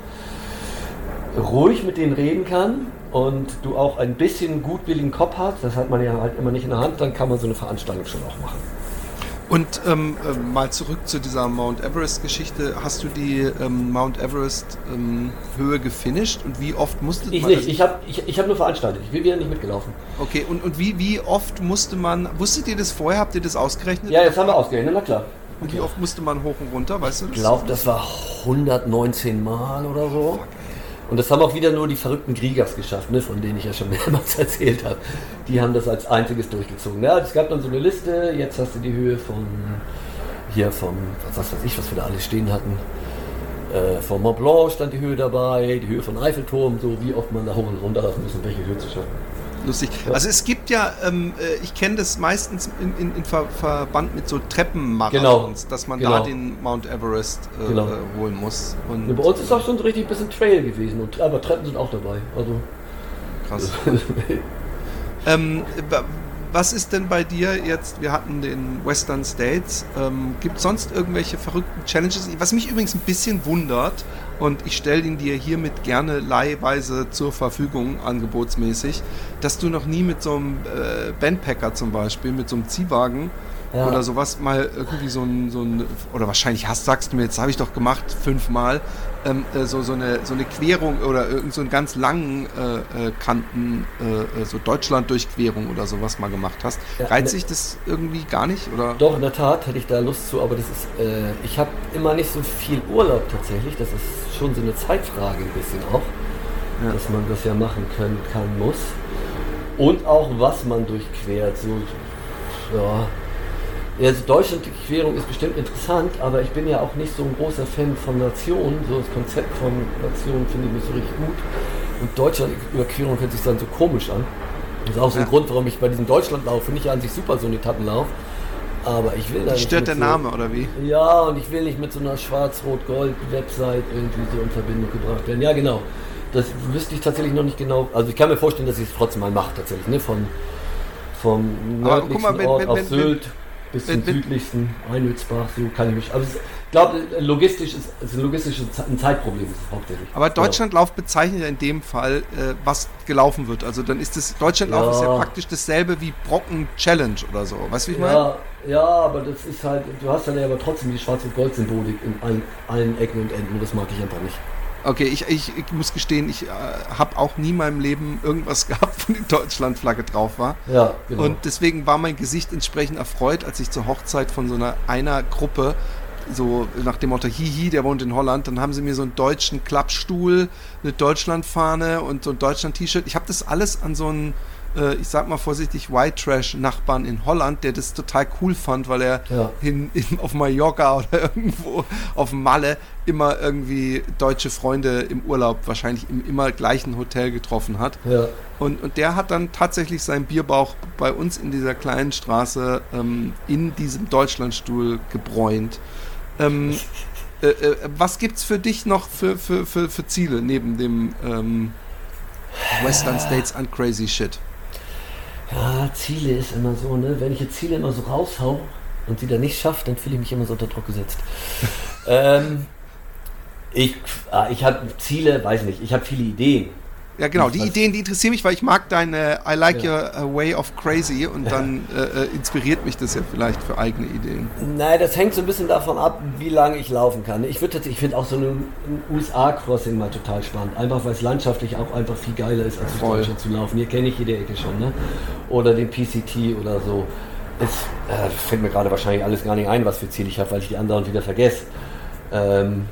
ruhig mit denen reden kann und du auch ein bisschen gutwilligen Kopf hast, das hat man ja halt immer nicht in der Hand, dann kann man so eine Veranstaltung schon auch machen. Und ähm, äh, mal zurück zu dieser Mount Everest-Geschichte. Hast du die ähm, Mount Everest-Höhe ähm, gefinisht und wie oft musste ich man. Nicht. Ich habe ich, ich hab nur veranstaltet. Ich bin wieder nicht mitgelaufen. Okay, und, und wie, wie oft musste man. Wusstet ihr das vorher? Habt ihr das ausgerechnet? Ja, das haben wir ausgerechnet, na klar. Und wie oft musste man hoch und runter, weißt du das? Ich glaube, das war 119 Mal oder so. Fuck, und das haben auch wieder nur die verrückten Kriegers geschafft, ne, von denen ich ja schon mehrmals erzählt habe. Die haben das als einziges durchgezogen. Ja, es gab dann so eine Liste, jetzt hast du die Höhe von hier vom, was weiß ich, was wir da alles stehen hatten. Äh, vom Mont Blanc stand die Höhe dabei, die Höhe von Eiffelturm, so wie oft man da hoch und runter laufen muss, um welche Höhe zu schaffen lustig. Also es gibt ja, ähm, äh, ich kenne das meistens in, in, in Ver Verband mit so Treppenmarathons, genau. dass man genau. da den Mount Everest äh, genau. äh, holen muss. Und ja, bei uns ist auch schon so richtig ein bisschen Trail gewesen, und, aber Treppen sind auch dabei. Also krass. ähm, was ist denn bei dir jetzt? Wir hatten den Western States. Ähm, Gibt es sonst irgendwelche verrückten Challenges? Was mich übrigens ein bisschen wundert, und ich stelle ihn dir hiermit gerne leihweise zur Verfügung, angebotsmäßig, dass du noch nie mit so einem äh, Bandpacker zum Beispiel, mit so einem Ziehwagen ja. oder sowas mal irgendwie so ein, so ein, oder wahrscheinlich hast, sagst du mir, jetzt habe ich doch gemacht, fünfmal, ähm, äh, so, so, eine, so eine Querung oder irgend so einen ganz langen äh, äh Kanten, äh, äh, so Deutschland-Durchquerung oder sowas mal gemacht hast. Ja, Reizt sich das irgendwie gar nicht? Oder? Doch, in der Tat hätte ich da Lust zu, aber das ist, äh, ich habe immer nicht so viel Urlaub tatsächlich, das ist schon so eine Zeitfrage ein bisschen auch, ja. dass man das ja machen können kann, muss. Und auch was man durchquert, so, ja, also Deutschland-Querung ist bestimmt interessant, aber ich bin ja auch nicht so ein großer Fan von Nationen. So das Konzept von Nationen finde ich nicht so richtig gut. Und Deutschland-Überquerung hört sich dann so komisch an. Das ist auch so ein ja. Grund, warum ich bei diesem Deutschlandlauf finde ich ja an sich super so einen Etappenlauf. Aber ich will da nicht. Stört der so, Name oder wie? Ja, und ich will nicht mit so einer schwarz-rot-gold-Website irgendwie so in Verbindung gebracht werden. Ja, genau. Das wüsste ich tatsächlich noch nicht genau. Also ich kann mir vorstellen, dass ich es trotzdem mal mache tatsächlich, ne? Von, vom nördlichsten mal, wenn, Ort wenn, auf wenn, Sylt bis zum südlichsten Einwitzbach, so kann ich mich. Also ich glaube, logistisch ist, also logistisch ein Zeitproblem ist hauptsächlich. Aber Deutschlandlauf bezeichnet ja in dem Fall, äh, was gelaufen wird. Also dann ist das Deutschlandlauf ja. ist ja praktisch dasselbe wie Brocken Challenge oder so. Weißt du, wie ich meine? Ja, ja, aber das ist halt, du hast dann ja aber trotzdem die schwarze Gold-Symbolik in allen, allen Ecken und Enden. Das mag ich einfach nicht. Okay, ich, ich, ich, muss gestehen, ich äh, habe auch nie in meinem Leben irgendwas gehabt, wo die Deutschlandflagge drauf war. Ja, genau. Und deswegen war mein Gesicht entsprechend erfreut, als ich zur Hochzeit von so einer einer Gruppe so nach dem Motto Hihi, der wohnt in Holland, dann haben sie mir so einen deutschen Klappstuhl, eine Deutschlandfahne und so ein Deutschland-T-Shirt. Ich habe das alles an so einen äh, ich sag mal vorsichtig, White Trash-Nachbarn in Holland, der das total cool fand, weil er ja. in, in, auf Mallorca oder irgendwo auf Malle immer irgendwie deutsche Freunde im Urlaub wahrscheinlich im immer gleichen Hotel getroffen hat. Ja. Und, und der hat dann tatsächlich seinen Bierbauch bei uns in dieser kleinen Straße ähm, in diesem Deutschlandstuhl gebräunt. Ähm, äh, äh, was gibt's für dich noch für, für, für, für Ziele neben dem ähm, Western States and Crazy Shit? Ja, Ziele ist immer so, ne? Wenn ich jetzt Ziele immer so raushau und sie dann nicht schaffe, dann fühle ich mich immer so unter Druck gesetzt. ähm, ich ah, ich habe Ziele, weiß nicht, ich habe viele Ideen. Ja, genau. Die Ideen, die interessieren mich, weil ich mag deine I like ja. your way of crazy und dann äh, äh, inspiriert mich das ja vielleicht für eigene Ideen. Nein, das hängt so ein bisschen davon ab, wie lange ich laufen kann. Ich, ich finde auch so ein USA-Crossing mal total spannend. Einfach weil es landschaftlich auch einfach viel geiler ist, als durch Deutschland zu laufen. Hier kenne ich jede Ecke schon, ne? Oder den PCT oder so. Es äh, fällt mir gerade wahrscheinlich alles gar nicht ein, was für Ziele ich habe, weil ich die anderen wieder vergesse. Ähm,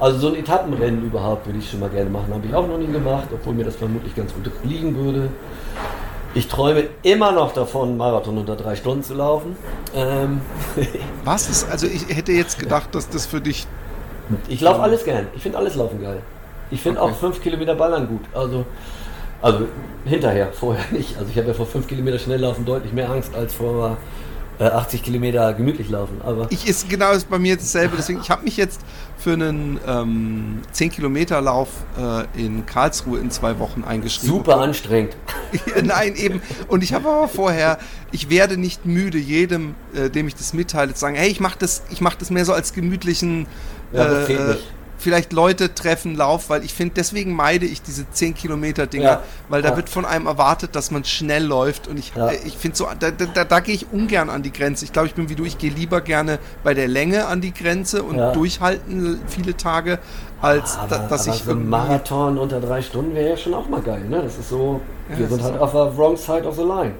also so ein Etappenrennen überhaupt würde ich schon mal gerne machen. Habe ich auch noch nie gemacht, obwohl mir das vermutlich ganz gut liegen würde. Ich träume immer noch davon, Marathon unter drei Stunden zu laufen. Ähm Was ist? Also ich hätte jetzt gedacht, dass das für dich. Ich laufe alles gern. Ich finde alles laufen geil. Ich finde okay. auch fünf Kilometer Ballern gut. Also, also hinterher, vorher nicht. Also ich habe ja vor fünf Kilometer Schnelllaufen deutlich mehr Angst als vor 80 Kilometer gemütlich laufen. Aber ich ist genau ist bei mir dasselbe. Deswegen, ich habe mich jetzt für einen ähm, 10 Kilometer Lauf äh, in Karlsruhe in zwei Wochen eingeschrieben. Super anstrengend. Nein, eben. Und ich habe aber vorher, ich werde nicht müde, jedem, äh, dem ich das mitteile, zu sagen, hey, ich mache das, ich mache das mehr so als gemütlichen. Ja, das äh, vielleicht Leute treffen, Lauf, weil ich finde, deswegen meide ich diese 10 Kilometer Dinger, ja. weil da ja. wird von einem erwartet, dass man schnell läuft und ich, ja. ich finde so, da, da, da gehe ich ungern an die Grenze. Ich glaube, ich bin wie du, ich gehe lieber gerne bei der Länge an die Grenze und durchhalten viele Tage, als aber, da, dass aber ich so ein Marathon unter drei Stunden wäre ja schon auch mal geil, ne? Das ist so, wir sind halt auf der wrong side of the line.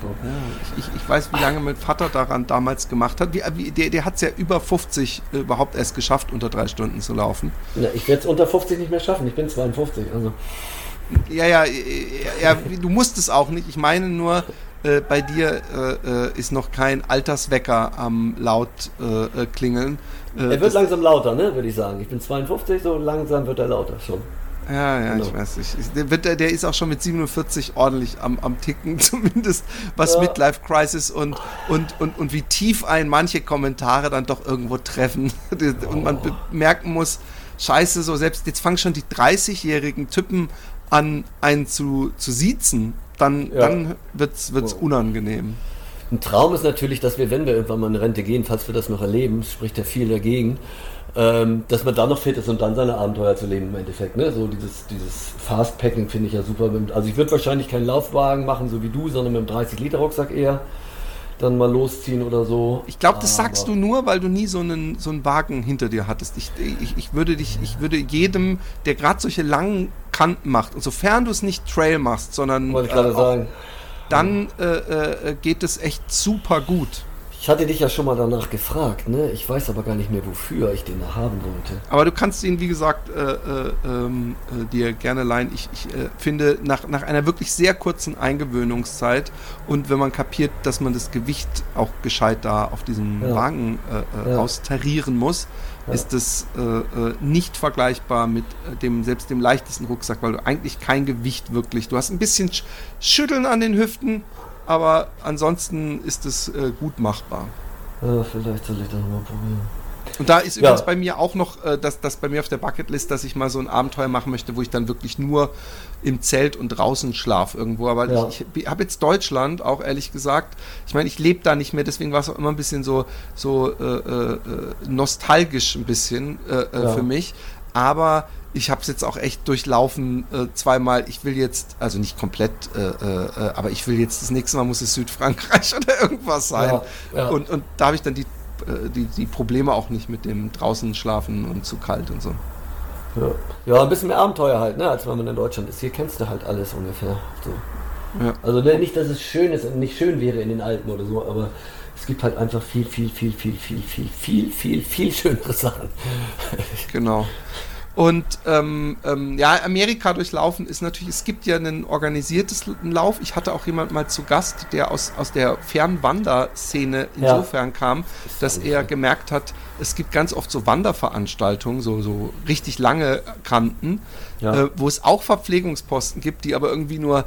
So. Ja, ich, ich, weiß, wie lange mein Vater daran damals gemacht hat. Wie, wie, der der hat es ja über 50 äh, überhaupt erst geschafft, unter drei Stunden zu laufen. Ja, ich werde es unter 50 nicht mehr schaffen. Ich bin 52. Also. Ja, ja, ja, du musst es auch nicht. Ich meine nur, äh, bei dir äh, äh ist noch kein Alterswecker am laut äh, äh, klingeln. er wird langsam lauter, ne, würde ich sagen. Ich bin 52, so langsam wird er lauter schon. Ja, ja, genau. ich weiß nicht. Der, wird, der ist auch schon mit 47 ordentlich am, am Ticken, zumindest was ja. Midlife Crisis und, und, und, und wie tief ein manche Kommentare dann doch irgendwo treffen. Und man merken muss, scheiße, so selbst jetzt fangen schon die 30-jährigen Typen an, einen zu, zu siezen. Dann, ja. dann wird es oh. unangenehm. Ein Traum ist natürlich, dass wir, wenn wir irgendwann mal in Rente gehen, falls wir das noch erleben, spricht ja viel dagegen, ähm, dass man da noch fit ist und dann seine Abenteuer zu leben im Endeffekt. Ne? So dieses, dieses Fastpacking finde ich ja super. Also ich würde wahrscheinlich keinen Laufwagen machen, so wie du, sondern mit einem 30-Liter-Rucksack eher dann mal losziehen oder so. Ich glaube, das Aber sagst du nur, weil du nie so einen, so einen Wagen hinter dir hattest. Ich, ich, ich würde dich, ich würde jedem, der gerade solche langen Kanten macht, und sofern du es nicht Trail machst, sondern Wollte ich gerade äh, sagen. dann äh, äh, geht es echt super gut. Ich hatte dich ja schon mal danach gefragt, ne? Ich weiß aber gar nicht mehr, wofür ich den haben wollte. Aber du kannst ihn, wie gesagt, äh, äh, ähm, äh, dir gerne leihen. Ich, ich äh, finde, nach, nach einer wirklich sehr kurzen Eingewöhnungszeit und wenn man kapiert, dass man das Gewicht auch gescheit da auf diesem ja. Wagen äh, äh, ja. austarieren muss, ja. ist das nicht vergleichbar mit dem, selbst dem leichtesten Rucksack, weil du eigentlich kein Gewicht wirklich, du hast ein bisschen Schütteln an den Hüften, aber ansonsten ist es äh, gut machbar. Ja, vielleicht soll ich das mal probieren. Und da ist übrigens bei mir auch noch, äh, dass das bei mir auf der Bucketlist, dass ich mal so ein Abenteuer machen möchte, wo ich dann wirklich nur im Zelt und draußen schlafe irgendwo. Aber ja. ich, ich habe jetzt Deutschland auch ehrlich gesagt. Ich meine, ich lebe da nicht mehr, deswegen war es auch immer ein bisschen so, so äh, äh, nostalgisch ein bisschen äh, äh, ja. für mich. Aber ich habe es jetzt auch echt durchlaufen äh, zweimal. Ich will jetzt, also nicht komplett, äh, äh, äh aber ich will jetzt das nächste Mal muss es Südfrankreich oder irgendwas sein. Ja, ja. Und, und da habe ich dann die, äh, die, die Probleme auch nicht mit dem draußen schlafen und zu kalt und so. Ja, ja ein bisschen mehr Abenteuer halt, ne, als wenn man in Deutschland ist. Hier kennst du halt alles ungefähr. So. Ja. Also ne, nicht, dass es schön ist und nicht schön wäre in den Alpen oder so, aber es gibt halt einfach viel, viel, viel, viel, viel, viel, viel, viel, viel schönere Sachen. Genau. Und ähm, ähm, ja, Amerika durchlaufen ist natürlich, es gibt ja einen organisiertes Lauf. Ich hatte auch jemand mal zu Gast, der aus, aus der Fernwanderszene insofern ja. kam, dass er gemerkt hat, es gibt ganz oft so Wanderveranstaltungen, so, so richtig lange Kanten, ja. äh, wo es auch Verpflegungsposten gibt, die aber irgendwie nur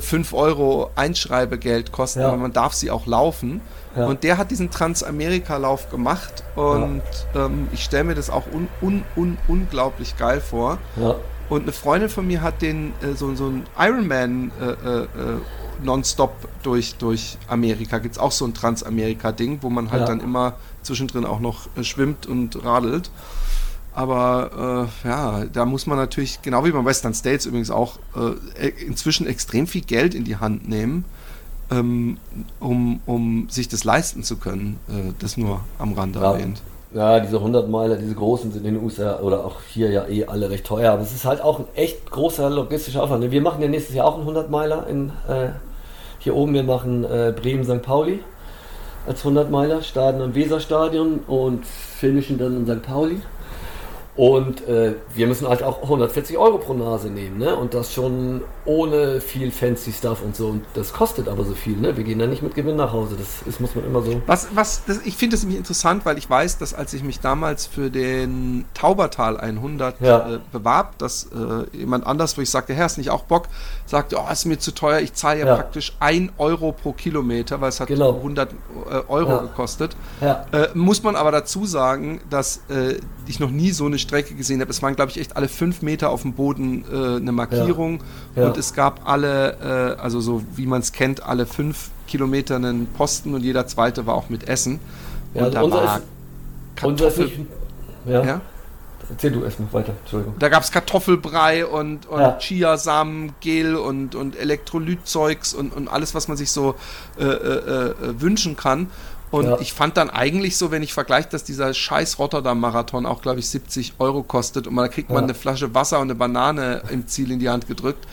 5 Euro Einschreibegeld kosten, ja. aber man darf sie auch laufen. Ja. Und der hat diesen Transamerika-Lauf gemacht und ja. ähm, ich stelle mir das auch un, un, un, unglaublich geil vor. Und eine Freundin von mir hat den äh, so, so einen Ironman äh, äh, äh, nonstop durch, durch Amerika. Gibt es auch so ein Transamerika-Ding, wo man halt dann immer zwischendrin auch noch äh, schwimmt und radelt. Aber äh, ja, da muss man natürlich, genau wie beim Western States übrigens auch, äh, e, inzwischen extrem viel Geld in die Hand nehmen, ähm, um, um sich das leisten zu können. Äh, das nur am Rande ja. erwähnt. Ja, diese 100 Meiler, diese großen sind in den USA oder auch hier ja eh alle recht teuer. Aber es ist halt auch ein echt großer logistischer Aufwand. Wir machen ja nächstes Jahr auch einen 100 Meiler in, äh, hier oben. Wir machen äh, Bremen-St. Pauli als 100 Meiler, starten am Weserstadion und finishen dann in St. Pauli. Und äh, wir müssen halt auch 140 Euro pro Nase nehmen, ne? Und das schon ohne viel fancy Stuff und so. Und das kostet aber so viel, ne? Wir gehen da nicht mit Gewinn nach Hause. Das ist, muss man immer so. Was, was, das, ich finde das nämlich interessant, weil ich weiß, dass als ich mich damals für den Taubertal 100 Ja. äh, bewarb, dass äh, jemand anders, wo ich sagte, Herr, ist nicht auch Bock, sagte, oh, ist mir zu teuer, ich zahle ja, Ja. praktisch 1 Euro pro Kilometer, weil es hat Genau. 100 äh, Euro Ja. gekostet. Äh, muss man aber dazu sagen, dass äh, ich noch nie so eine Strecke gesehen habe. Es waren, glaube ich, echt alle fünf Meter auf dem Boden äh, eine Markierung Ja. und es gab alle, äh, also so wie man es kennt, alle fünf Kilometer einen Posten und jeder zweite war auch mit Essen. Ja, und also da unser war ist- Unser ist Kartoffel, nicht, ja. ja? Erzähl du erst mal weiter, Entschuldigung. Da gab es Kartoffelbrei und, und Ja. Chiasamen, Gel und, und Elektrolytzeugs und, und alles, was man sich so äh, äh, äh, wünschen kann. Und Ja. ich fand dann eigentlich so, wenn ich vergleiche, dass dieser scheiß Rotterdam-Marathon auch, glaube ich, 70 Euro kostet und man, da kriegt man Ja. eine Flasche Wasser und eine Banane im Ziel in die Hand gedrückt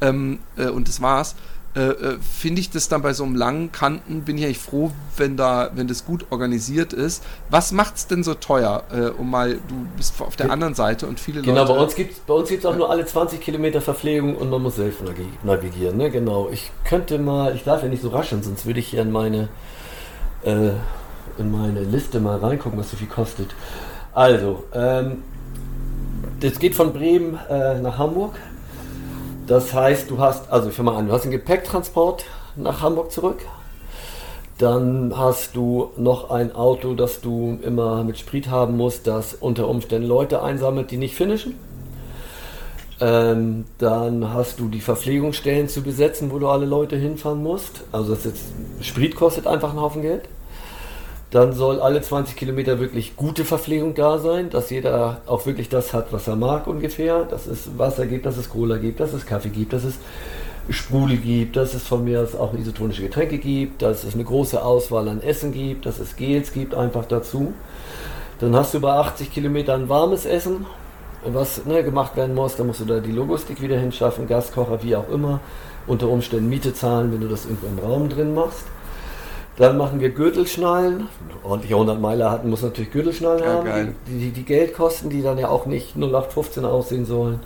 ähm, äh, und das war's. Äh, äh, finde ich das dann bei so einem langen Kanten, bin ich eigentlich froh, wenn da, wenn das gut organisiert ist. Was macht's denn so teuer? Äh, um mal, du bist auf der anderen Seite und viele Genau, Leute. bei uns gibt es bei uns gibt's auch nur alle 20 Kilometer Verpflegung und man muss selbst navig- navigieren. Ne? Genau. Ich könnte mal, ich darf ja nicht so raschen, sonst würde ich hier in meine, äh, in meine Liste mal reingucken, was so viel kostet. Also, ähm, das geht von Bremen äh, nach Hamburg. Das heißt, du hast, also ich fange mal an, du hast einen Gepäcktransport nach Hamburg zurück. Dann hast du noch ein Auto, das du immer mit Sprit haben musst, das unter Umständen Leute einsammelt, die nicht finishen. Ähm, dann hast du die Verpflegungsstellen zu besetzen, wo du alle Leute hinfahren musst. Also das jetzt, Sprit kostet einfach einen Haufen Geld. Dann soll alle 20 Kilometer wirklich gute Verpflegung da sein, dass jeder auch wirklich das hat, was er mag ungefähr. Dass es Wasser gibt, dass es Cola gibt, dass es Kaffee gibt, dass es Sprudel gibt, dass es von mir aus auch isotonische Getränke gibt, dass es eine große Auswahl an Essen gibt, dass es Gels gibt einfach dazu. Dann hast du bei 80 Kilometern warmes Essen, was ne, gemacht werden muss. Da musst du da die Logistik wieder hinschaffen, Gaskocher, wie auch immer. Unter Umständen Miete zahlen, wenn du das irgendwo im Raum drin machst. Dann machen wir Gürtelschnallen. Ordentliche 100 Meiler hatten, muss natürlich Gürtelschnallen Ja, haben, geil. die, die, die Geld kosten, die dann ja auch nicht 0815 aussehen sollen.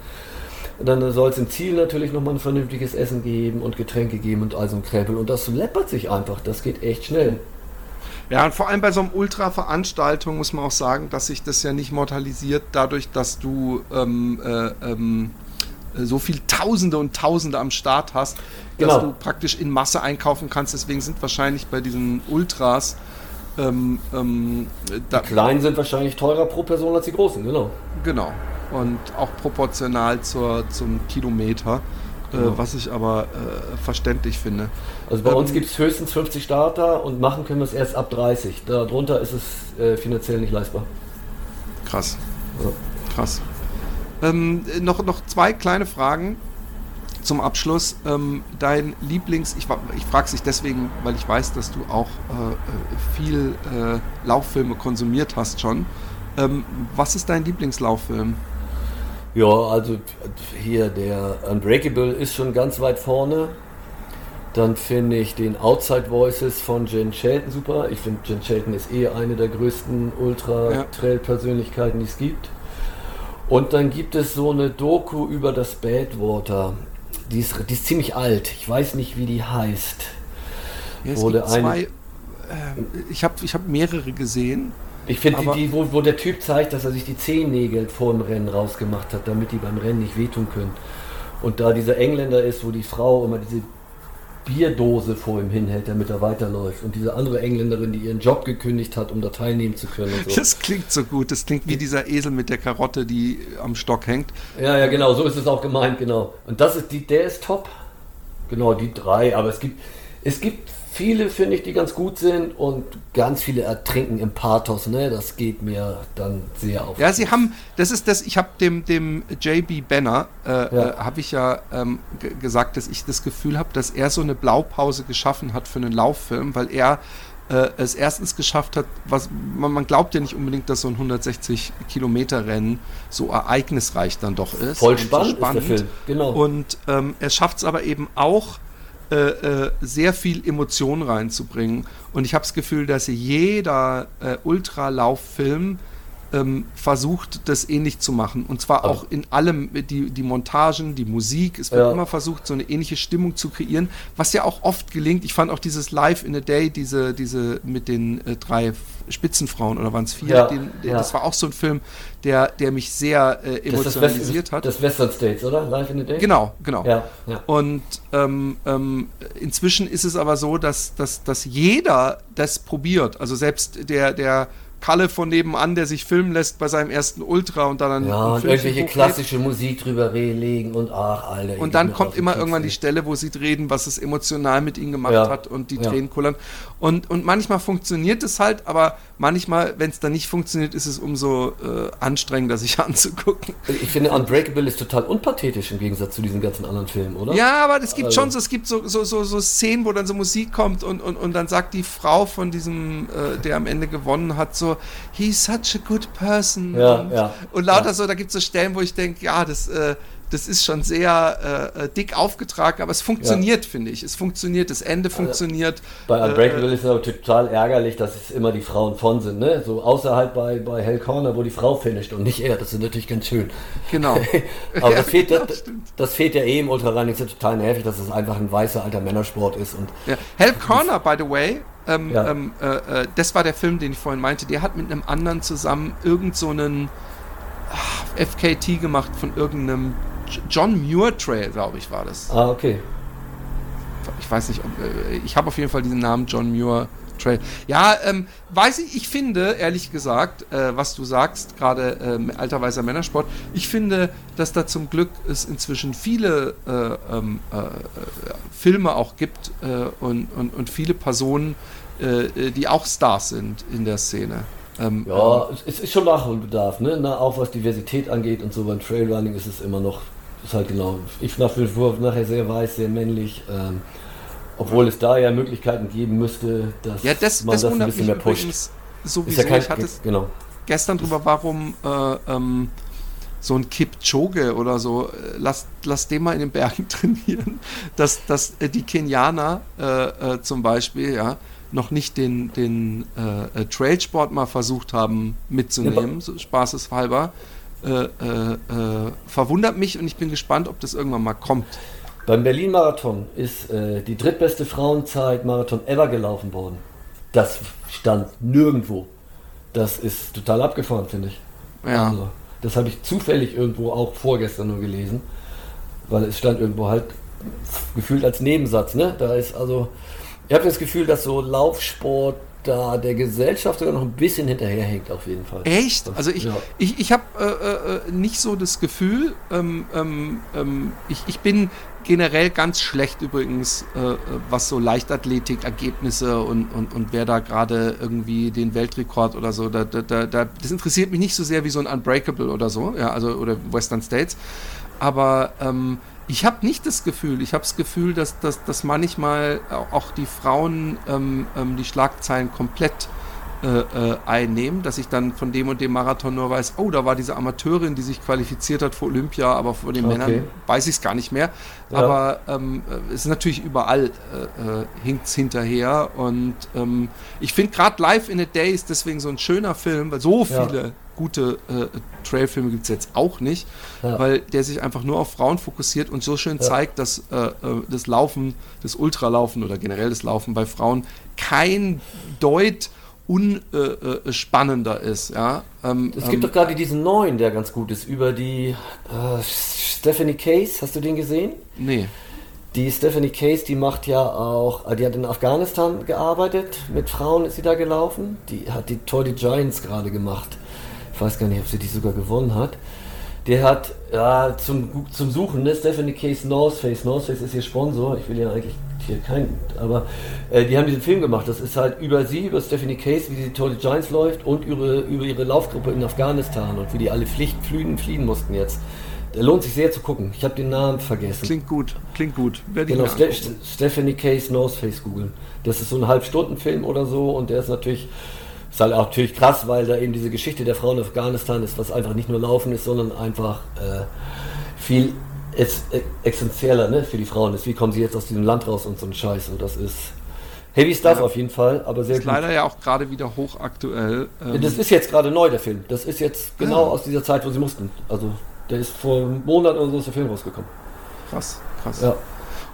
Und dann soll es im Ziel natürlich nochmal ein vernünftiges Essen geben und Getränke geben und all so ein Krempel. Und das läppert sich einfach. Das geht echt schnell. Ja, und vor allem bei so einem Ultra-Veranstaltung muss man auch sagen, dass sich das ja nicht mortalisiert, dadurch, dass du ähm, äh, ähm, äh, so viel Tausende und Tausende am Start hast, dass Genau. du praktisch in Masse einkaufen kannst. Deswegen sind wahrscheinlich bei diesen Ultras ähm, ähm, Die Kleinen sind wahrscheinlich teurer pro Person als die Großen, genau. genau und auch proportional zur, zum Kilometer, äh, Genau. was ich aber äh, verständlich finde. Also bei Ähm, uns gibt es höchstens 50 Starter und machen können wir es erst ab 30. Darunter ist es äh, finanziell nicht leistbar. Krass. Ja. Krass. Ähm, äh, noch, noch zwei kleine Fragen zum Abschluss. Ähm, dein Lieblings, ich, ich frage dich deswegen, weil ich weiß, dass du auch äh, viel äh, Lauffilme konsumiert hast schon. Ähm, was ist dein Lieblingslauffilm? Ja, also hier der Unbreakable ist schon ganz weit vorne. Dann finde ich den Outside Voices von Jen Shelton super. Ich finde, Jen Shelton ist eh eine der größten. Ultra-Trail-Persönlichkeiten, die es gibt. Und dann gibt es so eine Doku über das Badwater. Die ist, die ist ziemlich alt. Ich weiß nicht, wie die heißt. Ja, Wurde gibt eine- zwei. Äh, ich habe ich hab mehrere gesehen. Ich finde die, die wo, wo der Typ zeigt, dass er sich die Zehennägel vor dem Rennen rausgemacht hat, damit die beim Rennen nicht wehtun können. Und da dieser Engländer ist, wo die Frau immer diese Bierdose vor ihm hinhält, damit er weiterläuft. Und diese andere Engländerin, die ihren Job gekündigt hat, um da teilnehmen zu können. So. Das klingt so gut. Das klingt wie dieser Esel mit der Karotte, die am Stock hängt. Ja, ja, genau, so ist es auch gemeint, genau. Und das ist die, der ist top. Genau, die drei. Aber es gibt, es gibt viele, finde ich, die ganz gut sind und ganz viele ertrinken im Pathos, ne? Das geht mir dann sehr auf. Ja, sie haben, das ist das, ich habe dem, dem JB Benner, äh, Ja. äh, habe ich ja ähm, ge- gesagt, dass ich das Gefühl habe, dass er so eine Blaupause geschaffen hat für einen Lauffilm, weil er äh, es erstens geschafft hat, was man, man glaubt ja nicht unbedingt, dass so ein 160 Kilometer Rennen so ereignisreich dann doch ist. Voll und so spannend, ist der Film, genau. Und ähm, er schafft es aber eben auch, äh, äh, sehr viel Emotion reinzubringen. Und ich habe das Gefühl, dass jeder äh, Ultralauffilm ähm, versucht, das ähnlich zu machen. Und zwar auch in allem, die, die Montagen, die Musik. Es wird Ja. immer versucht, so eine ähnliche Stimmung zu kreieren, was ja auch oft gelingt. Ich fand auch dieses Live in a Day, diese, diese mit den äh, drei Spitzenfrauen oder waren es vier, Ja, den, den, ja. das war auch so ein Film, der, der mich sehr äh, Das ist das, emotionalisiert West, hat. das Western States, oder? Live in the Day? Genau, genau. Ja. Und ähm, ähm, inzwischen ist es aber so, dass, dass, dass jeder das probiert. Also selbst der, der Kalle von nebenan, der sich filmen lässt bei seinem ersten Ultra und dann Ja, und irgendwelche hochlädt. klassische Musik drüber legen und ach, Alter. Und dann kommt immer irgendwann die. Stelle, wo sie reden, was es emotional mit ihnen gemacht Ja. hat und die Ja. Tränen kullern. Und, und manchmal funktioniert es halt, aber manchmal, wenn es dann nicht funktioniert, ist es umso äh, anstrengender, sich anzugucken. Ich finde, Unbreakable ist total unpathetisch im Gegensatz zu diesen ganzen anderen Filmen, oder? Ja, aber es gibt Also- schon so, es gibt so, so, so, so Szenen, wo dann so Musik kommt und, und, und dann sagt die Frau von diesem, äh, der am Ende gewonnen hat, so, he's such a good person. Ja, und, ja, und lauter ja. so, da gibt es so Stellen, wo ich denke, ja, das, äh, das ist schon sehr äh, äh, dick aufgetragen, aber es funktioniert, finde ich. Es funktioniert, das Ende funktioniert. Bei Äh, Unbreakable ist es aber total ärgerlich, dass es immer die Frauen von sind, ne? So außer halt bei, bei Hell Corner, wo die Frau finisht und nicht er. Das ist natürlich ganz schön. Genau. Aber Ja, das, fehlt, genau, das, das fehlt ja eh im Ultrarunning. Ist ja total nervig, dass es einfach ein weißer alter Männersport ist. Und Ja. Hell Corner, by the way, ähm, Ja. ähm, äh, äh, das war der Film, den ich vorhin meinte. Der hat mit einem anderen zusammen irgend so einen ah, FKT gemacht von irgendeinem John Muir Trail, glaube ich, war das. ah, okay. Ich weiß nicht, ob, äh, ich habe auf jeden Fall diesen Namen John Muir Trail. Ja, ähm, weiß ich, ich finde, ehrlich gesagt, äh, was du sagst, gerade ähm, alter weißer Männersport, ich finde, dass da zum Glück es inzwischen viele äh, ähm, äh, äh, Filme auch gibt äh, und, und, und viele Personen, die auch Stars sind in der Szene. Ähm, Ja, es, es ist schon Nachholbedarf, ne? Na, auch was Diversität angeht und so beim Trailrunning ist es immer noch, ist halt genau, ich nach wie vor nachher sehr weiß, sehr männlich, ähm, obwohl es da ja Möglichkeiten geben müsste, dass ja, das, man das das ein bisschen mehr pusht. übrigens Ist sowieso. ja kein, ich hatte es genau. gestern drüber, warum äh, ähm, so ein Kipchoge oder so, äh, lass, lass den mal in den Bergen trainieren, dass, dass äh, die Kenianer äh, äh, zum Beispiel, ja, noch nicht den, den äh, Trailsport mal versucht haben mitzunehmen, so spaßeshalber, äh, äh, äh, verwundert mich und ich bin gespannt, ob das irgendwann mal kommt. Beim Berlin-Marathon ist äh, die drittbeste Frauenzeit Marathon ever gelaufen worden. Das stand nirgendwo. Das ist total abgefahren, finde ich. Ja. Also, das habe ich zufällig irgendwo auch vorgestern nur gelesen, weil es stand irgendwo halt gefühlt als Nebensatz. Ne? Da ist also, ich habe das Gefühl, dass so Laufsport da der Gesellschaft sogar noch ein bisschen hinterherhängt auf jeden Fall. Echt? Also ich, ja. ich, ich habe äh, äh, nicht so das Gefühl, ähm, ähm, ähm, ich, ich bin generell ganz schlecht übrigens, äh, äh, was so Leichtathletik-Ergebnisse und, und, und wer da gerade irgendwie den Weltrekord oder so, da, da, da, da, das interessiert mich nicht so sehr wie so ein Unbreakable oder so, ja, also oder Western States. Aber ähm, ich habe nicht das Gefühl, ich habe das Gefühl, dass, dass, dass manchmal auch die Frauen ähm, ähm, die Schlagzeilen komplett äh, äh, einnehmen, dass ich dann von dem und dem Marathon nur weiß, oh, da war diese Amateurin, die sich qualifiziert hat für Olympia, aber vor den Okay. Männern weiß ich es gar nicht mehr. Ja. Aber ähm, äh, es ist natürlich überall äh, äh, hinkt es hinterher und ähm, ich finde gerade Live in a Day ist deswegen so ein schöner Film, weil so Ja. viele gute äh, Trailfilme gibt es jetzt auch nicht, Ja. weil der sich einfach nur auf Frauen fokussiert und so schön Ja. zeigt, dass äh, äh, das Laufen, das Ultralaufen oder generell das Laufen bei Frauen kein Deut unspannender ist. Ja? Ähm, Es ähm, gibt doch gerade diesen neuen, der ganz gut ist, über die äh, Stephanie Case. Hast du den gesehen? nee. Die Stephanie Case, die macht ja auch, äh, die hat in Afghanistan gearbeitet, mit Frauen ist sie da gelaufen. Die hat die Tour de Giants gerade gemacht. Ich weiß gar nicht, ob sie die sogar gewonnen hat. Der hat ja, zum, zum Suchen, ne? Stephanie Case North Face. North Face ist ihr Sponsor. Ich will ja eigentlich hier keinen, aber äh, die haben diesen Film gemacht. Das ist halt über sie, über Stephanie Case, wie die de Giants läuft und über, über ihre Laufgruppe in Afghanistan und wie die alle Pflicht fliehen, fliehen mussten jetzt. Der lohnt sich sehr zu gucken. Ich habe den Namen vergessen. Klingt gut, klingt gut. Werde Genau, Ste. Stephanie Case North Face googeln. Das ist so ein Halbstundenfilm oder so und der ist natürlich, ist halt auch natürlich krass, weil da eben diese Geschichte der Frauen in Afghanistan ist, was einfach nicht nur Laufen ist, sondern einfach äh, viel es, äh, essentieller ne, für die Frauen ist. Wie kommen sie jetzt aus diesem Land raus und so ein Scheiß. Und das ist Heavy Stuff ja. auf jeden Fall, aber sehr ist gut. leider ja auch gerade wieder hochaktuell. Ähm das ist jetzt gerade neu, der Film. Das ist jetzt genau ja. aus dieser Zeit, wo sie mussten. Also, der ist vor einem Monat oder so ist der Film rausgekommen. Krass, krass. Ja.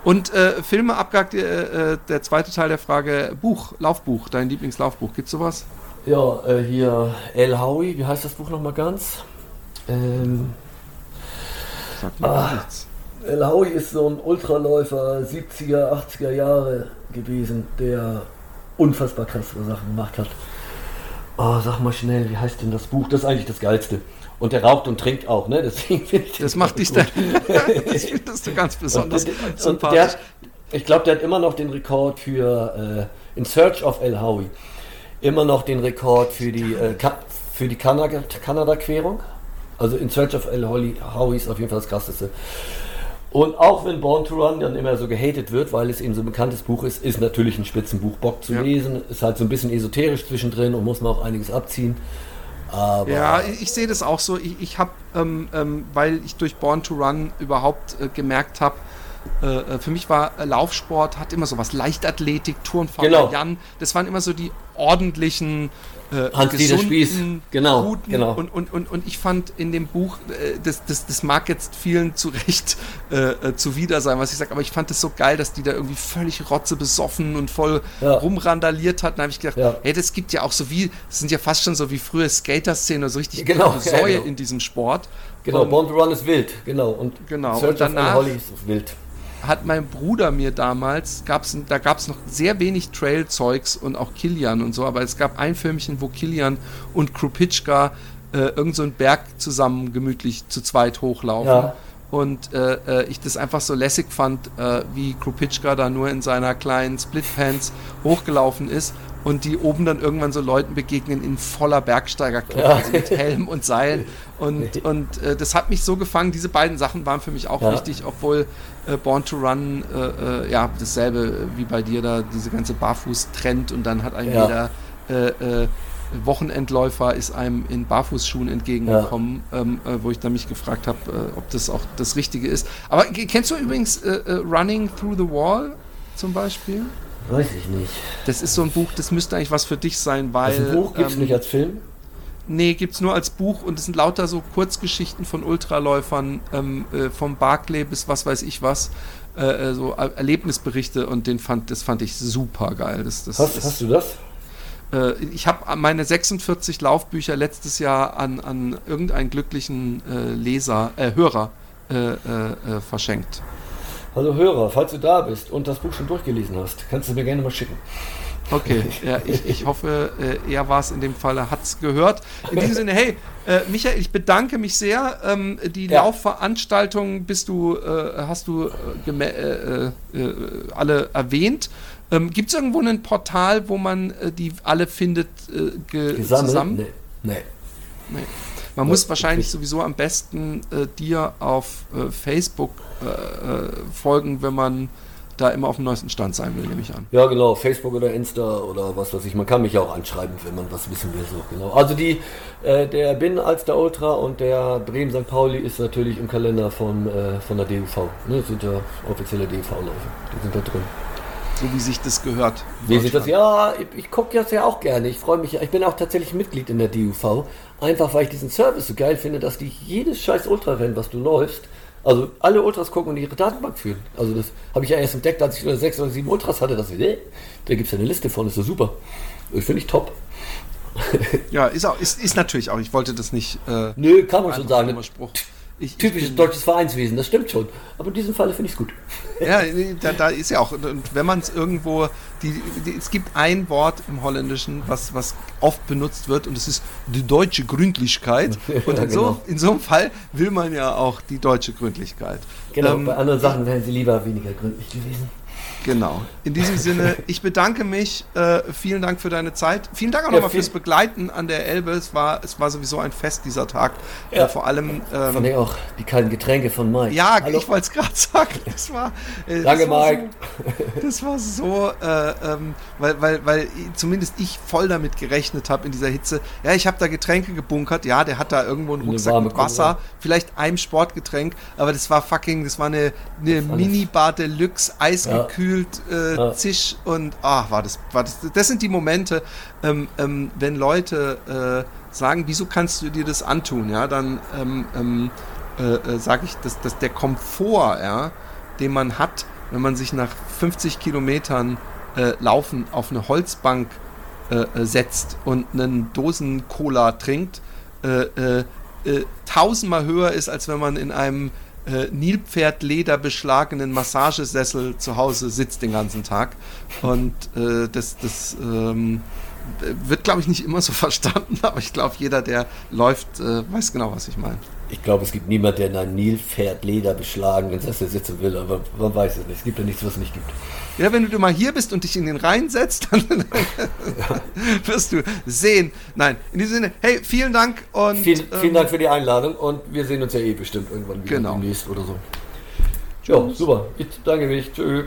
Und äh, Filme abgehakt, äh, äh, der zweite Teil der Frage, Buch, Laufbuch, dein Lieblingslaufbuch, gibt's sowas? Ja, äh, hier El Howie, wie heißt das Buch nochmal ganz? Ähm, Sag mir ah, nichts. El Howie ist so ein Ultraläufer 70er, 80er Jahre gewesen, der unfassbar krasse Sachen gemacht hat. Oh, sag mal schnell, wie heißt denn das Buch? Das ist eigentlich das Geilste. Und der raucht und trinkt auch, ne? Deswegen ich das macht dich da. das findest du ganz besonders und, und der hat, ich glaube, der hat immer noch den Rekord für äh, In Search of El Howie. Immer noch den Rekord für die, äh, für die Kanada-Querung. Also In Search of El Howie ist auf jeden Fall das krasseste. Und auch wenn Born to Run dann immer so gehatet wird, weil es eben so ein bekanntes Buch ist, ist natürlich ein Spitzenbuch Bock zu ja. lesen. Ist halt so ein bisschen esoterisch zwischendrin und muss man auch einiges abziehen. Aber ja, ich, ich sehe das auch so. Ich, ich habe, ähm, ähm, weil ich durch Born to Run überhaupt äh, gemerkt habe, äh, äh, für mich war äh, Laufsport, hat immer so was Leichtathletik, Turnfahrer, genau. Jan. Das waren immer so die ordentlichen äh, Hans-Dieter Spieß, genau, guten, genau. Und, und, und, und ich fand in dem Buch, äh, das, das, das mag jetzt vielen zu Recht äh, zuwider sein, was ich sage, aber ich fand es so geil, dass die da irgendwie völlig rotze besoffen und voll ja. rumrandaliert hatten. Da habe ich gedacht, ja. hey, das gibt ja auch so wie, das sind ja fast schon so wie frühe Skater-Szene, so richtig genau, Säue ja, genau. in diesem Sport. Genau, und, Born to Run ist wild, genau. Und genau. Search und danach, Holly ist wild hat mein Bruder mir damals, gab's, da gab es noch sehr wenig Trail-Zeugs und auch Kilian und so, aber es gab ein Filmchen, wo Kilian und Krupitschka äh, irgend so einen Berg zusammen gemütlich zu zweit hochlaufen. Ja. Und äh, äh, ich das einfach so lässig fand, äh, wie Krupitschka da nur in seiner kleinen Splitpants hochgelaufen ist und die oben dann irgendwann so Leuten begegnen in voller Bergsteigerkleidung ja. also mit Helm und Seilen. Und, und äh, das hat mich so gefangen. Diese beiden Sachen waren für mich auch ja. wichtig, obwohl äh, Born to Run äh, äh ja dasselbe wie bei dir da, diese ganze Barfuß-Trend und dann hat ein ja. jeder äh, äh, Wochenendläufer ist einem in Barfußschuhen entgegengekommen, ja. ähm, wo ich dann mich gefragt habe, ob das auch das Richtige ist. Aber kennst du übrigens Running Through the Wall zum Beispiel? Weiß ich nicht. Das ist so ein Buch, das müsste eigentlich was für dich sein, weil. Das Buch gibt es ähm, nicht als Film? Nee, gibt es nur als Buch und es sind lauter so Kurzgeschichten von Ultraläufern, ähm, äh, vom Barclay bis was weiß ich was, äh, äh so Erlebnisberichte und den fand, das fand ich super geil. Das, das, hast, das, hast du das? Äh, ich habe meine 46 Laufbücher letztes Jahr an, an irgendeinen glücklichen äh, Leser, äh, Hörer verschenkt. Also Hörer, falls du da bist und das Buch schon durchgelesen hast, kannst du mir gerne mal schicken. Okay, ja, ich, ich hoffe, äh, er war es in dem Fall, er hat es gehört. In diesem Sinne, hey, äh, Michael, ich bedanke mich sehr. Ähm, die ja. Laufveranstaltungen bist du, äh, hast du äh, äh, äh, alle erwähnt. Ähm, Gibt es irgendwo ein Portal, wo man die alle findet ge zusammen? Nee. nee. nee. Man muss wahrscheinlich sowieso am besten dir auf Facebook folgen, wenn man da immer auf dem neuesten Stand sein will, nehme ich an. Ja, genau, Facebook oder Insta oder was weiß ich. Man kann mich auch anschreiben, wenn man was wissen will. So, genau. Also die, äh, der Bin als der Ultra und der Bremen St. Pauli ist natürlich im Kalender von, äh, von der DUV. Ne? Das sind ja offizielle DUV-Läufe. Die sind da drin. So wie sich das gehört. Wie sich das, ja, ich, ich gucke das ja auch gerne. Ich freue mich, ich bin auch tatsächlich Mitglied in der DUV. Einfach weil ich diesen Service so geil finde, dass die jedes scheiß Ultra-Rennen, was du läufst, also alle Ultras gucken und ihre Datenbank führen. Also das habe ich ja erst entdeckt, als ich sechs oder sieben Ultras hatte. Dass ich, äh, da gibt es ja eine Liste von, ist so super. Ich finde ich top. ja, ist, auch, ist, ist natürlich auch. Ich wollte das nicht. Äh, Nö, kann man schon sagen. Ich, Typisches ich deutsches Vereinswesen, das stimmt schon. Aber in diesem Fall finde ich es gut. Ja, da, da, ist ja auch, und wenn man es irgendwo, die, die, es gibt ein Wort im Holländischen, was, was oft benutzt wird, und das ist die deutsche Gründlichkeit. Und ja, in, genau. so, in so einem Fall will man ja auch die deutsche Gründlichkeit. Genau, ähm, bei anderen Sachen wären sie lieber weniger gründlich gewesen. Genau. In diesem Sinne, ich bedanke mich. Äh, vielen Dank für deine Zeit. Vielen Dank auch ja, nochmal fürs Begleiten an der Elbe. Es war, es war sowieso ein Fest dieser Tag. Ja. Äh, vor allem. Ähm, Fand ich auch die kalten Getränke von Mike. Ja, Hallo. ich wollte es gerade sagen. Das war. Äh, Danke, das war Mike. So, das war so, äh, ähm, weil, weil, weil zumindest ich voll damit gerechnet habe in dieser Hitze. Ja, ich habe da Getränke gebunkert. Ja, der hat da irgendwo einen Rucksack mit Wasser. Vielleicht ein Sportgetränk. Aber das war fucking, das war eine, eine Mini-Bar Deluxe, eisgekühlt. Ja gefühlt äh, Ja. zisch und ach, war das, war das, das sind die Momente, ähm, ähm, wenn Leute äh, sagen, wieso kannst du dir das antun, ja, dann ähm, ähm, äh, äh, sage ich, dass, dass der Komfort, ja, den man hat, wenn man sich nach 50 Kilometern äh, Laufen auf eine Holzbank äh, setzt und einen Dosen Cola trinkt, tausendmal höher ist, als wenn man in einem äh, Nilpferdleder beschlagenen Massagesessel zu Hause sitzt den ganzen Tag. Und äh, das, das ähm, wird, glaube ich, nicht immer so verstanden, aber ich glaube, jeder, der läuft, äh, weiß genau, was ich meine. Ich glaube, es gibt niemand, der in einem Nilpferd Leder beschlagen in Sessel sitzen will, aber man weiß es nicht. Es gibt ja nichts, was es nicht gibt. Ja, wenn du mal hier bist und dich in den Rhein setzt, dann wirst du sehen. Nein, in diesem Sinne, hey, vielen Dank und Vielen, vielen ähm, Dank für die Einladung und wir sehen uns ja eh bestimmt irgendwann wieder Genau. demnächst oder so. Ja, super. Ich danke mich. Tschüss.